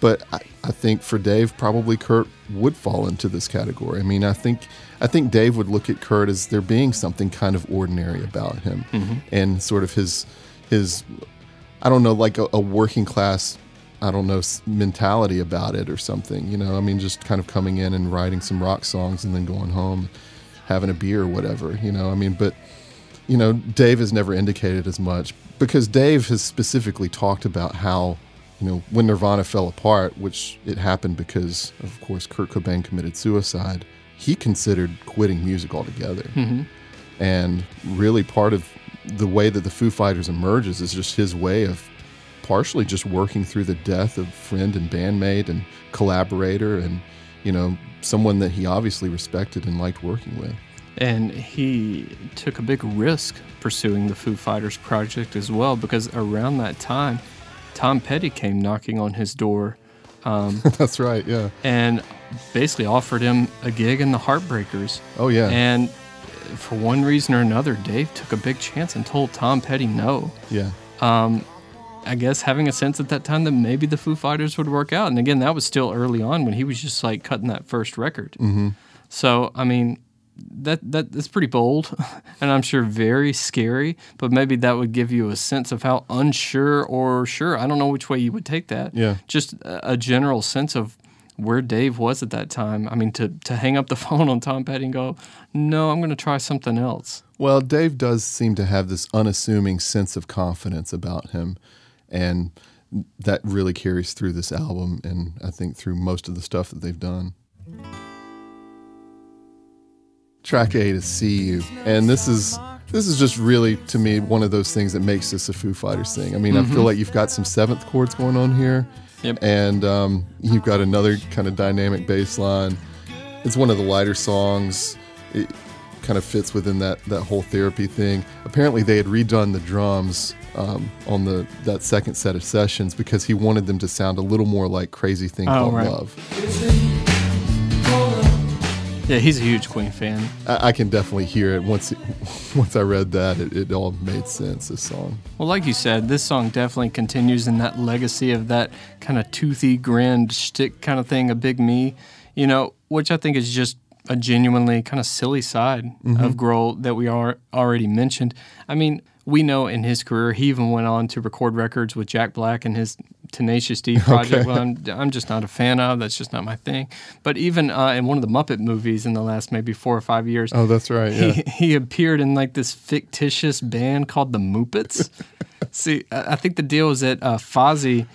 but I, I think for Dave, probably Kurt would fall into this category. I mean, I think I think Dave would look at Kurt as there being something kind of ordinary about him, mm-hmm. and sort of his his I don't know, like a, a working class, I don't know, mentality about it or something. You know, I mean, just kind of coming in and writing some rock songs and then going home, having a beer or whatever. You know, I mean, but you know, Dave has never indicated as much because Dave has specifically talked about how, you know, when Nirvana fell apart, which it happened because, of course, Kurt Cobain committed suicide, he considered quitting music altogether. Mm-hmm. And really, part of the way that the Foo Fighters emerges is just his way of partially just working through the death of friend and bandmate and collaborator and, you know, someone that he obviously respected and liked working with. And he took a big risk pursuing the Foo Fighters project as well because around that time, Tom Petty came knocking on his door Um, That's right, yeah. and basically offered him a gig in the Heartbreakers. Oh, yeah. And for one reason or another, Dave took a big chance and told Tom Petty no. yeah. Um, I guess having a sense at that time that maybe the Foo Fighters would work out. And again, that was still early on when he was just like cutting that first record. Mm-hmm. So, I mean, that that that's pretty bold, and I'm sure very scary. But maybe that would give you a sense of how unsure or sure I don't know which way you would take that. Yeah. just a, a general sense of where Dave was at that time. I mean, to to hang up the phone on Tom Petty and go, no, I'm going to try something else. Well, Dave does seem to have this unassuming sense of confidence about him, and that really carries through this album, and I think through most of the stuff that they've done. Track eight is "See You," and this is this is just really to me one of those things that makes this a Foo Fighters thing. I mean, I feel like you've got some seventh chords going on here, Yep. and um, you've got another kind of dynamic bass line. It's one of the lighter songs. It kind of fits within that that whole therapy thing. Apparently, they had redone the drums um, on the that second set of sessions because he wanted them to sound a little more like "Crazy Thing Oh, Called right. Love." Yeah, he's a huge Queen fan. I, I can definitely hear it once once I read that. It, it all made sense. This song. Well, like you said, this song definitely continues in that legacy of that kind of toothy, grand shtick kind of thing, a big me, you know, which I think is just a genuinely kind of silly side mm-hmm. of Grohl that we are already mentioned. I mean, we know in his career he even went on to record records with Jack Black and his Tenacious D project. Well, I'm, I'm just not a fan of. That's just not my thing. But even uh, in one of the Muppet movies in the last maybe four or five years, Oh, that's right. Yeah. he, he appeared in like this fictitious band called the Moopets. See, I I think the deal is that uh, Fozzie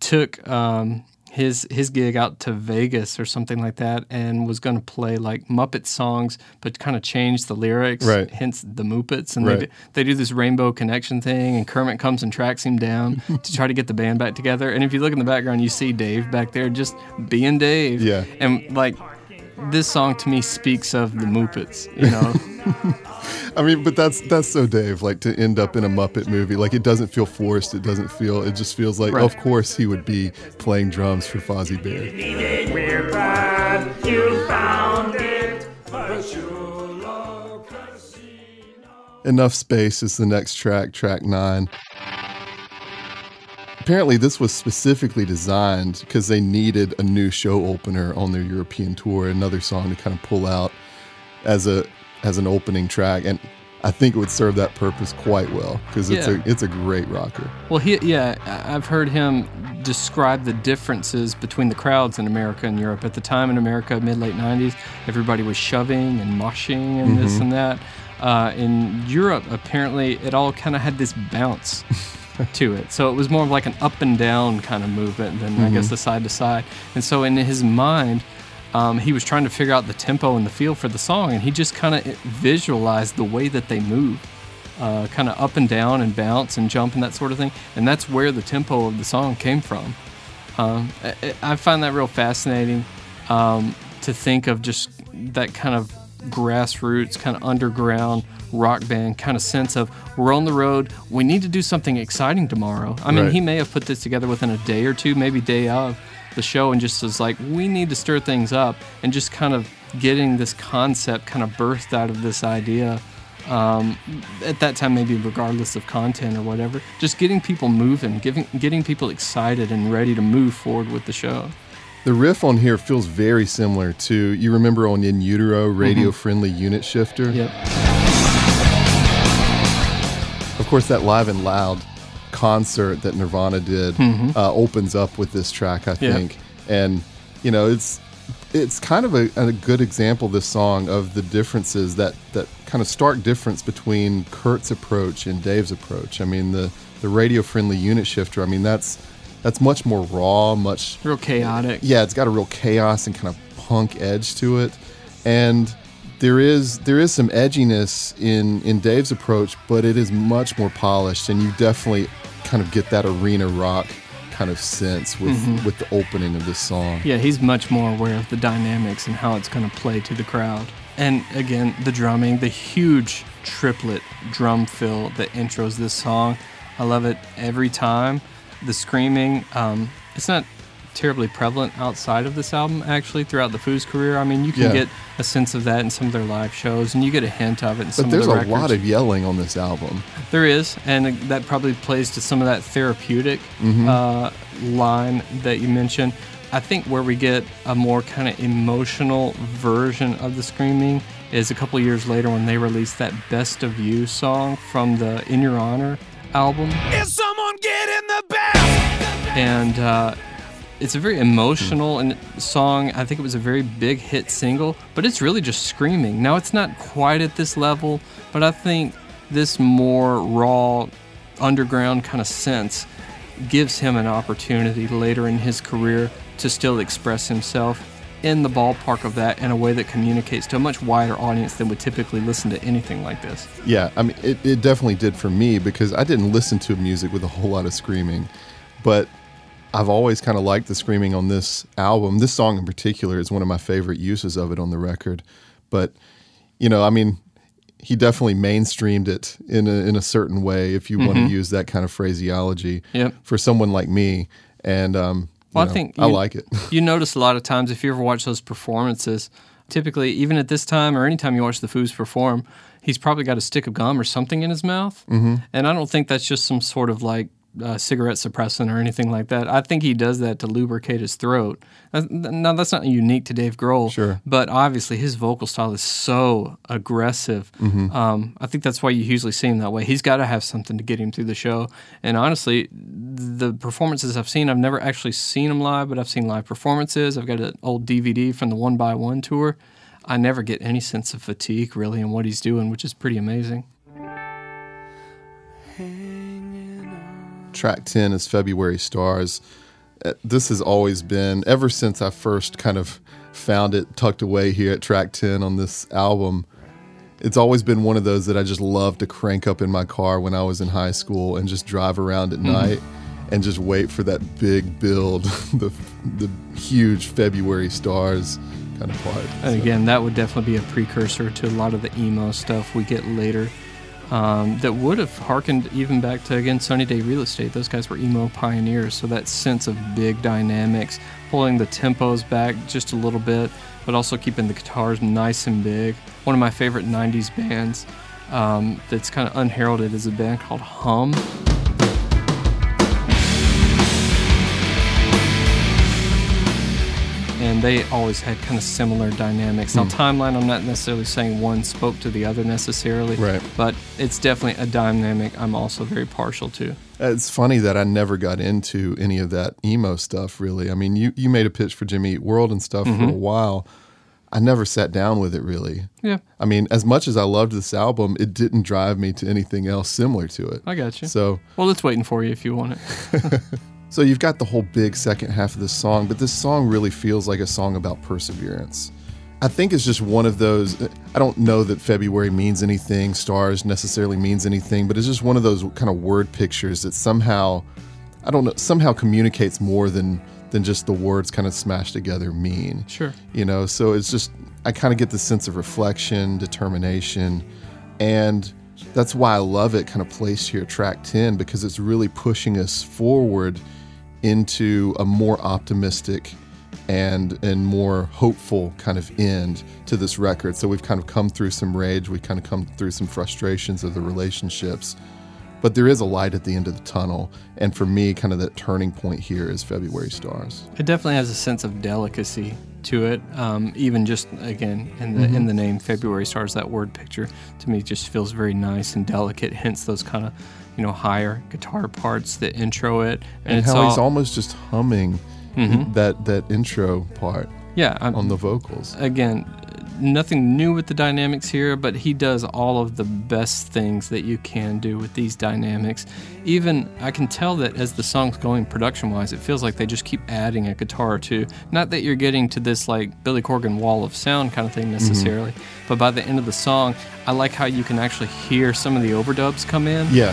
took um, his his gig out to Vegas or something like that, and was going to play like Muppet songs, but kind of change the lyrics. Right. Hence the Moopets, and Right. they do, they do this Rainbow Connection thing, and Kermit comes and tracks him down to try to get the band back together. And if you look in the background, you see Dave back there just being Dave. Yeah. and like. This song to me speaks of the Muppets, you know. I mean, but that's that's so Dave. Like to end up in a Muppet movie, like it doesn't feel forced. It doesn't feel. It just feels like, Right. of course, he would be playing drums for Fozzie Bear. We're glad you found it. Virtual Enough Space is the next track, track nine. Apparently, this was specifically designed because they needed a new show opener on their European tour, another song to kind of pull out as a as an opening track, and I think it would serve that purpose quite well because it's Yeah. a it's a great rocker. Well, he, yeah, I've heard him describe the differences between the crowds in America and Europe. At the time in America, mid late 90s, everybody was shoving and moshing and this and that. Uh, in Europe, apparently, it all kind of had this bounce to it. So it was more of like an up and down kind of movement than, I guess, the side to side. And so in his mind, um, he was trying to figure out the tempo and the feel for the song, and he just kind of visualized the way that they move uh, kind of up and down and bounce and jump and that sort of thing. And that's where the tempo of the song came from. Um, I, I find that real fascinating um, to think of just that kind of grassroots, kind of underground rock band kind of sense of we're on the road, we need to do something exciting tomorrow. I mean, Right. he may have put this together within a day or two, maybe day of the show, and just was like, we need to stir things up and just kind of getting this concept kind of birthed out of this idea um, at that time maybe regardless of content or whatever just getting people moving giving getting people excited and ready to move forward with the show The riff on here feels very similar to you remember on In Utero radio friendly unit shifter. Yep. Of course, that live and loud concert that Nirvana did uh, opens up with this track, I Yeah. think, and you know it's it's kind of a, a good example this song of the differences that that kind of stark difference between Kurt's approach and Dave's approach. I mean the the radio friendly unit shifter. I mean that's that's much more raw, much Real chaotic. yeah, it's got a real chaos and kind of punk edge to it, and there is there is some edginess in in Dave's approach, but it is much more polished, and you definitely kind of get that arena rock kind of sense with with the opening of this song. Yeah, he's much more aware of the dynamics and how it's going to play to the crowd. And again, the drumming, the huge triplet drum fill that intros this song. I love it every time. The screaming, um, it's not terribly prevalent outside of this album, actually, throughout the Foos career. I mean, you can Yeah. get a sense of that in some of their live shows, and you get a hint of it in some But there's of a records. lot of yelling on this album. There is, and that probably plays to some of that therapeutic Mm-hmm. uh, line that you mentioned. I think where we get a more kind of emotional version of the screaming is a couple years later when they released that "Best of You" song from the "In Your Honor" album, Is someone getting the best? and uh, it's a very emotional and song. I think it was a very big hit single, but it's really just screaming. Now it's not quite at this level, but I think this more raw, underground kind of sense gives him an opportunity later in his career to still express himself in the ballpark of that in a way that communicates to a much wider audience than would typically listen to anything like this. Yeah, I mean, it, it definitely did for me because I didn't listen to music with a whole lot of screaming, but I've always kind of liked the screaming on this album. This song in particular is one of my favorite uses of it on the record. But, you know, I mean, he definitely mainstreamed it in a, in a certain way, if you want to use that kind of phraseology Yep. for someone like me. And, um, you Well, I know, think I you- like it. you notice a lot of times if you ever watch those performances, typically even at this time or anytime you watch the Foos perform, he's probably got a stick of gum or something in his mouth, mm-hmm. and I don't think that's just some sort of like uh, cigarette suppressant or anything like that. I think he does that to lubricate his throat. That- Now that's not unique to Dave Grohl, Sure. but obviously his vocal style is so aggressive. Um, I think that's why you usually see him that way. He's got to have something to get him through the show. And honestly, the performances I've seen, I've never actually seen him live, but I've seen live performances. I've got an old DVD from the One by One tour. I never get any sense of fatigue really in what he's doing, which is pretty amazing. Track 10 is February Stars. Uh, This has always been, ever since I first kind of found it tucked away here at track 10 on this album, it's always been one of those that I just love to crank up in my car when I was in high school and just drive around at night and just wait for that big build, the, the huge February Stars kind of part. And again, that would definitely be a precursor to a lot of the emo stuff we get later. Um, that would have harkened even back to again Sunny Day Real Estate. Those guys were emo pioneers, so that sense of big dynamics, pulling the tempos back just a little bit, but also keeping the guitars nice and big. One of my favorite '90s bands um, that's kind of unheralded is a band called Hum. And they always had kind of similar dynamics. Now, timeline, I'm not necessarily saying one spoke to the other necessarily, Right. but it's definitely a dynamic I'm also very partial to. It's funny that I never got into any of that emo stuff, really. I mean, you, you made a pitch for Jimmy Eat World and stuff Mm-hmm. for a while. I never sat down with it, really. Yeah, I mean, as much as I loved this album, it didn't drive me to anything else similar to it. I got you. So, well, it's waiting for you if you want it. so you've got the whole big second half of this song, but this song really feels like a song about perseverance. I think it's just one of those. I don't know that February means anything, stars necessarily means anything, but it's just one of those kind of word pictures that somehow, I don't know, somehow communicates more than than just the words kind of smashed together mean. Sure. You know, so it's just I kind of get the sense of reflection, determination, and that's why I love it kind of placed here track 10 because it's really pushing us forward into a more optimistic and and more hopeful kind of end to this record. So we've kind of come through some rage, we've kind of come through some frustrations of the relationships, but there is a light at the end of the tunnel. And for me, kind of that turning point here is February Stars. It definitely has a sense of delicacy to it. Um, even just again in the in the name February stars, that word picture to me just feels very nice and delicate. Hence those kind of you know higher guitar parts that intro it, And, it's how all he's almost just humming mm-hmm. that, that intro part yeah. I'm, on the vocals. again, nothing new with the dynamics here, but he does all of the best things that you can do with these dynamics. Even I can tell that as the song's going production wise, it feels like they just keep adding a guitar or two. Not that you're getting to this like Billy Corgan wall of sound kind of thing mm-hmm. necessarily, but by the end of the song, I like how you can actually hear some of the overdubs come in. Yeah.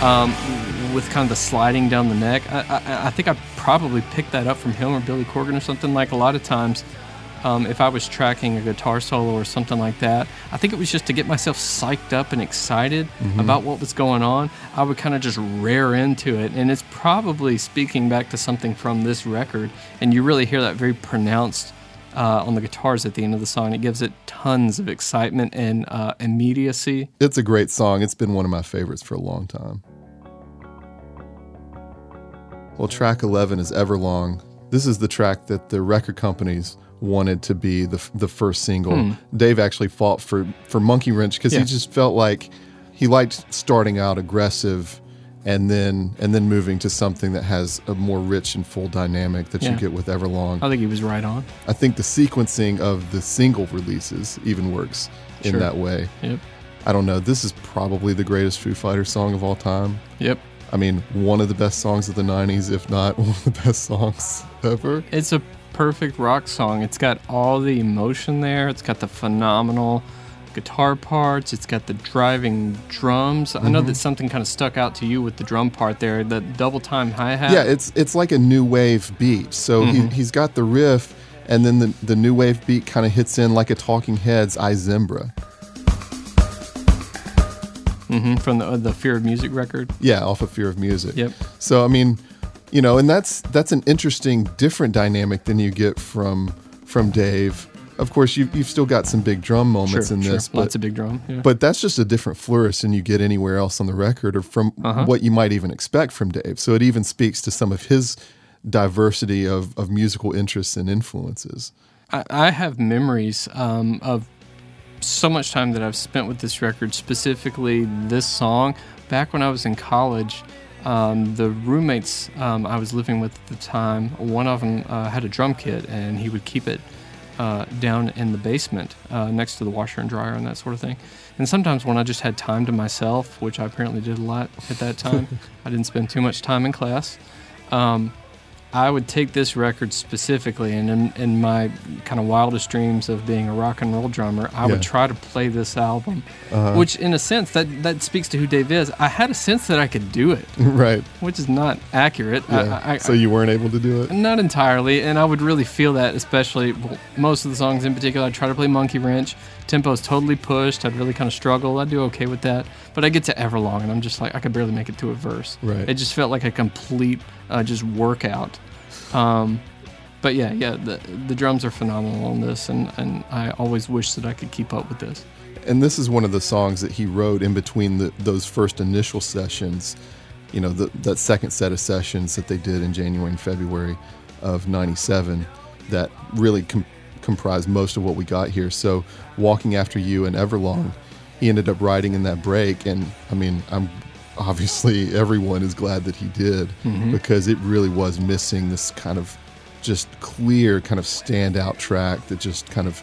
Um, with kind of the sliding down the neck. I, I, I think I probably picked that up from him or Billy Corgan or something. Like a lot of times, um, if I was tracking a guitar solo or something like that, I think it was just to get myself psyched up and excited about what was going on. I would kind of just rear into it, and it's probably speaking back to something from this record, and you really hear that very pronounced. Uh, on the guitars at the end of the song, it gives it tons of excitement and uh, immediacy. It's a great song. It's been one of my favorites for a long time. Well, track 11 is Everlong. This is the track that the record companies wanted to be the, the first single. Dave actually fought for, for Monkey Wrench because Hmm. Yeah. he just felt like he liked starting out aggressive and then and then moving to something that has a more rich and full dynamic that you get with Everlong. I think he was right on. I think the sequencing of the single releases even works in that way. Yep. I don't know. This is probably the greatest Foo Fighters song of all time. Yep. I mean, one of the best songs of the 90s, if not one of the best songs ever. It's a perfect rock song. It's got all the emotion there. It's got the phenomenal guitar parts. It's got the driving drums. I Mm-hmm. know that something kind of stuck out to you with the drum part there, the double time hi hat. Yeah, it's it's like a new wave beat. So he, he's got the riff, and then the, the new wave beat kind of hits in like a Talking Heads I Zimbra. Mhm, from the uh, the Fear of Music record. Yeah, off of Fear of Music. Yep. So I mean, you know, and that's that's an interesting, different dynamic than you get from from Dave. Of course, you've you've still got some big drum moments Sure, in sure. this, but Lots of big drum. Yeah. But that's just a different flourish than you get anywhere else on the record or from Uh-huh. what you might even expect from Dave. So it even speaks to some of his diversity of, of musical interests and influences. I, I have memories um, of so much time that I've spent with this record, specifically this song. Back when I was in college, um, the roommates um, I was living with at the time, one of them uh, had a drum kit, and he would keep it uh, down in the basement uh, next to the washer and dryer and that sort of thing. And sometimes when I just had time to myself, which I apparently did a lot at that time, I didn't spend too much time in class. Um, I would take this record specifically, and in, in my kind of wildest dreams of being a rock and roll drummer, I Yeah. would try to play this album. Uh-huh. Which, in a sense, that that speaks to who Dave is. I had a sense that I could do it, right. which is not accurate. Yeah. I, I, so you weren't able to do it? not entirely, and I would really feel that, especially well, most of the songs in particular. I try to play Monkey Wrench. Tempo's totally pushed. I'd really kind of struggle. I'd do okay with that, but I get to Everlong, and I'm just like I could barely make it to a verse. Right. It just felt like a complete uh, just workout. Um, but yeah, yeah, the the drums are phenomenal on this, and and I always wish that I could keep up with this. And this is one of the songs that he wrote in between the, those first initial sessions, you know, the, that second set of sessions that they did in January and February of 97 that really com- comprised most of what we got here. So, Walking After You and Everlong, he ended up riding in that break. And I mean, I'm obviously everyone is glad that he did because it really was missing this kind of just clear, kind of standout track that just kind of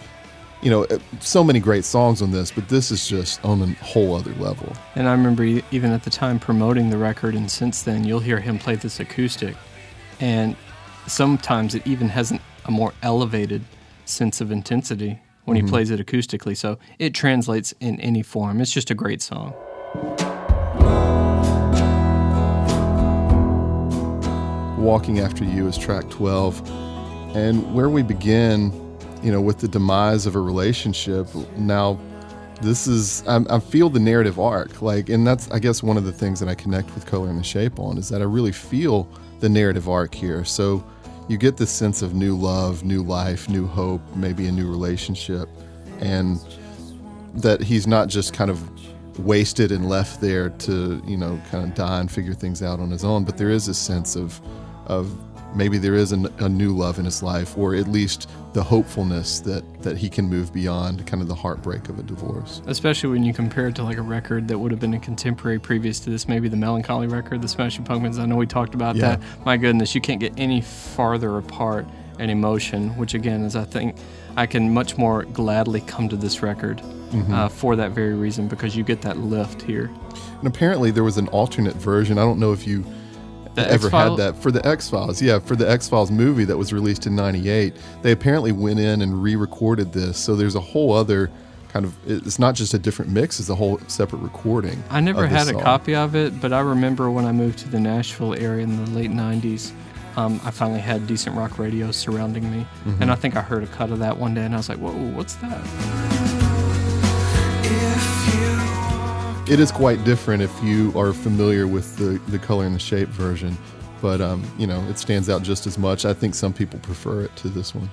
you know, uh, so many great songs on this, but this is just on a whole other level. And I remember even at the time promoting the record, and since then you'll hear him play this acoustic, and sometimes it even has an, a more elevated sense of intensity when he mm-hmm. plays it acoustically. So it translates in any form. It's just a great song. Walking After You is track 12. And where we begin, you know, with the demise of a relationship, now this is, I, I feel the narrative arc. Like, and that's, I guess, one of the things that I connect with Color and the Shape on is that I really feel the narrative arc here. So you get this sense of new love, new life, new hope, maybe a new relationship. And that he's not just kind of wasted and left there to you know kind of die and figure things out on his own, but there is a sense of of maybe there is an, a new love in his life, or at least the hopefulness that that he can move beyond kind of the heartbreak of a divorce. Especially when you compare it to like a record that would have been a contemporary previous to this, maybe the Mellon Collie record, the Smashing Pumpkins. I know we talked about Yeah. that. My goodness, you can't get any farther apart in emotion, which again is I think I can much more gladly come to this record Mm-hmm. uh, for that very reason because you get that lift here. And apparently there was an alternate version. I don't know if you The ever X-File- had that for the X Files. Yeah, for the X Files movie that was released in '98, they apparently went in and re-recorded this. So there's a whole other kind of. It's not just a different mix; it's a whole separate recording. I never of this had a copy of it, but I remember when I moved to the Nashville area in the late 90s, um, I finally had decent rock radio surrounding me. Mm-hmm. And I think I heard a cut of that one day, and I was like, whoa, what's that? It is quite different if you are familiar with the the color and the shape version, but um, you know it stands out just as much. I think some people prefer it to this one.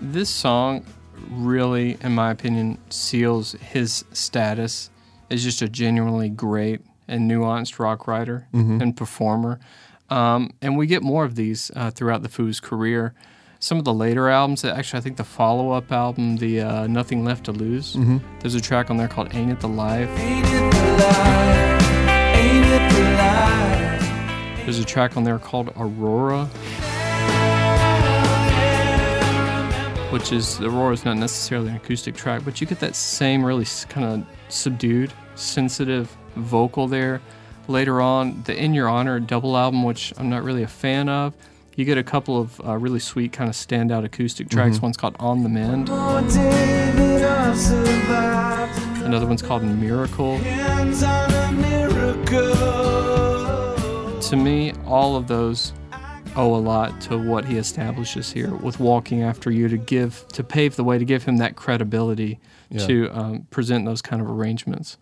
This song really, in my opinion, seals his status as just a genuinely great and nuanced rock writer and performer. Um, and we get more of these uh, throughout the Foo's career. Some of the later albums, actually, I think the follow up album, the uh, Nothing Left to Lose, there's a track on there called Ain't It the Life. There's a track on there called Aurora, which is Aurora is not necessarily an acoustic track, but you get that same really kind of subdued, sensitive vocal there. Later on, the In Your Honor double album, which I'm not really a fan of, you get a couple of uh, really sweet kind of standout acoustic tracks. One's called On the Mend, another one's called Miracle. To me, all of those owe a lot to what he establishes here with walking after you to give to pave the way to give him that credibility Yeah. to um, present those kind of arrangements.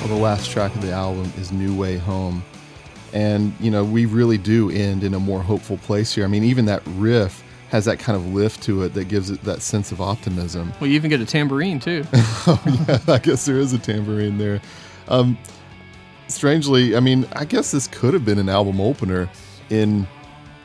Well, the last track of the album is New Way Home. And, you know, we really do end in a more hopeful place here. I mean, even that riff has that kind of lift to it that gives it that sense of optimism. Well, you even get a tambourine too. Oh, yeah, I guess there is a tambourine there. Um, strangely, I mean, I guess this could have been an album opener in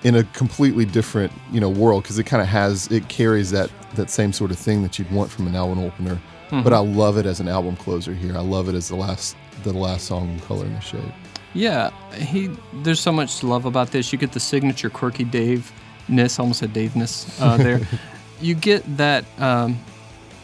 in a completely different, you know, world because it kind of has it carries that that same sort of thing that you'd want from an album opener. But I love it as an album closer here. I love it as the last the last song in Color and the Shape. yeah, he. There's so much to love about this. You get the signature quirky Dave-ness, almost a Dave-ness uh, there. you get that um,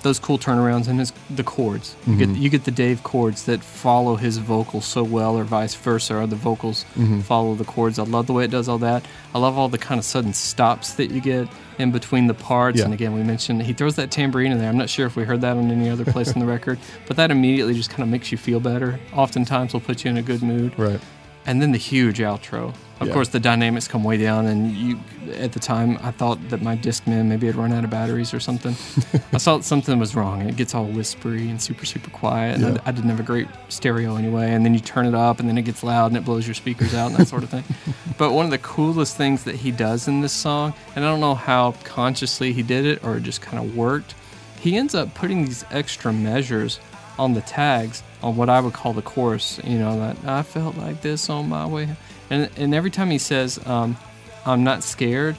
those cool turnarounds and his the chords. You get mm-hmm. you get the Dave chords that follow his vocals so well, or vice versa, or the vocals mm-hmm. follow the chords. I love the way it does all that. I love all the kind of sudden stops that you get in between the parts. Yeah. And again, we mentioned he throws that tambourine in there. I'm not sure if we heard that on any other place in the record, but that immediately just kind of makes you feel better. Oftentimes, will put you in a good mood Right. And then the huge outro. Of Yeah. course, the dynamics come way down, and you. At the time, I thought that my Discman maybe had run out of batteries or something. I thought something was wrong, and it gets all whispery and super, super quiet. And Yeah. I, I didn't have a great stereo anyway. And then you turn it up, and then it gets loud, and it blows your speakers out, and that sort of thing. But one of the coolest things that he does in this song, and I don't know how consciously he did it or it just kind of worked, he ends up putting these extra measures on the tags on what I would call the chorus. You know that I felt like this on my way, and and every time he says um, I'm not scared,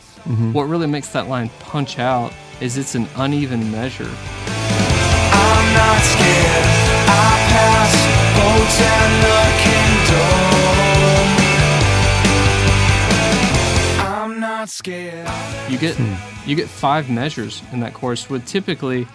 what really makes that line punch out is it's an uneven measure. I'm not scared. I pass boats and the kingdom. I'm not scared. You get you get five measures in that chorus. With typically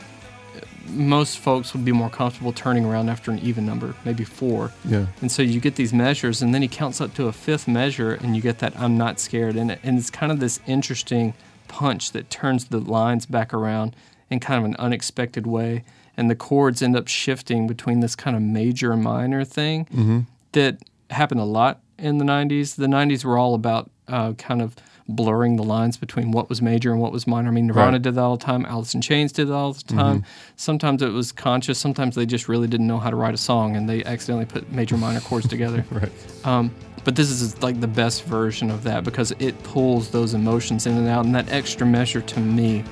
most folks would be more comfortable turning around after an even number, maybe four. Yeah. And so you get these measures, and then he counts up to a fifth measure, and you get that I'm not scared. And, it- and it's kind of this interesting punch that turns the lines back around in kind of an unexpected way. And the chords end up shifting between this kind of major and minor thing that happened a lot in the 90s. The 90s were all about uh, kind of blurring the lines between what was major and what was minor. I mean, Nirvana Right. did that all the time. Alice in Chains did that all the time. Sometimes it was conscious. Sometimes they just really didn't know how to write a song and they accidentally put major minor chords together. Right. Um, but this is like the best version of that because it pulls those emotions in and out, and that extra measure to me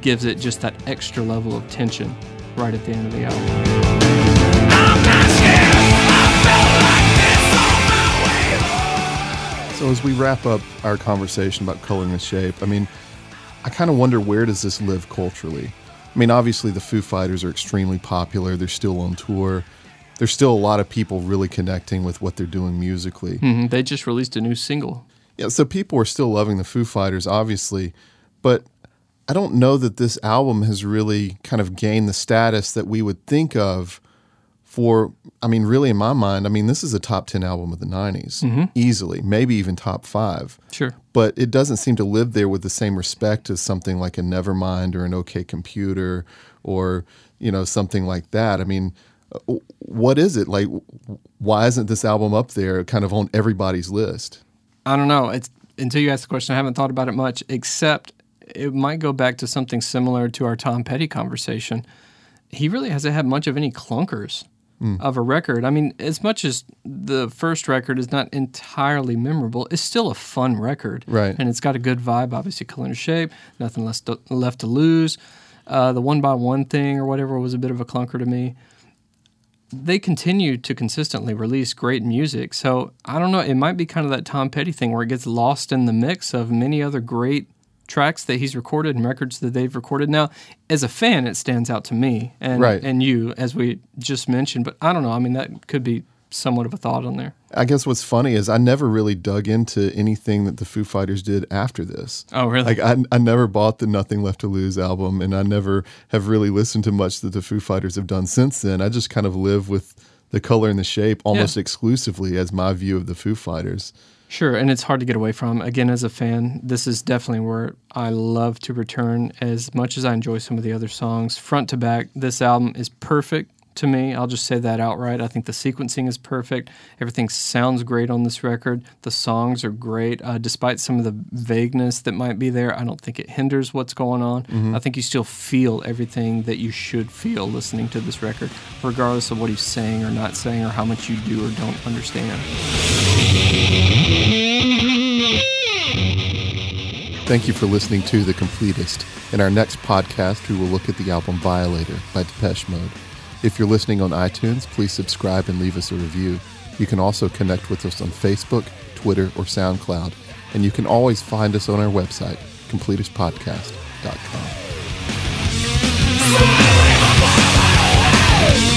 gives it just that extra level of tension right at the end of the album. So as we wrap up our conversation about color and the shape, I mean, I kind of wonder where does this live culturally? I mean, obviously the Foo Fighters are extremely popular. They're still on tour. There's still a lot of people really connecting with what they're doing musically. Mhm, They just released a new single. Yeah, so people are still loving the Foo Fighters, obviously, but I don't know that this album has really kind of gained the status that we would think of for, I mean, really in my mind, I mean, this is a top 10 album of the 90s, easily, maybe even top five. Sure. But it doesn't seem to live there with the same respect as something like a Nevermind or an OK Computer or, you know, something like that. I mean, uh, what is it? Like, why isn't this album up there kind of on everybody's list? I don't know. It's until you ask the question, I haven't thought about it much, except it might go back to something similar to our Tom Petty conversation. He really hasn't had much of any clunkers of a record. I mean, as much as the first record is not entirely memorable, it's still a fun record. Right. And it's got a good vibe, obviously, color and shape, nothing less to, left to lose. Uh, the one by one thing or whatever was a bit of a clunker to me they continue to consistently release great music. So I don't know. It might be kind of that Tom Petty thing where it gets lost in the mix of many other great tracks that he's recorded and records that they've recorded. Now, as a fan, it stands out to me and Right. and you, as we just mentioned. But I don't know. I mean, that could be somewhat of a thought on there. I guess what's funny is I never really dug into anything that the Foo Fighters did after this. Oh, really? Like I, I never bought the Nothing Left to Lose album, and I never have really listened to much that the Foo Fighters have done since then. I just kind of live with the color and the shape almost Yeah. exclusively as my view of the Foo Fighters. Sure, and it's hard to get away from. Again, as a fan, this is definitely where I love to return as much as I enjoy some of the other songs. Front to back, this album is perfect to me. I'll just say that outright. I think the sequencing is perfect. Everything sounds great on this record. The songs are great. Uh, despite some of the vagueness that might be there, I don't think it hinders what's going on. I think you still feel everything that you should feel listening to this record, regardless of what he's saying or not saying or how much you do or don't understand. Thank you for listening to The Completist. In our next podcast, we will look at the album Violator by Depeche Mode. If you're listening on iTunes, please subscribe and leave us a review. You can also connect with us on Facebook, Twitter, or SoundCloud. And you can always find us on our website, completistpodcast.com.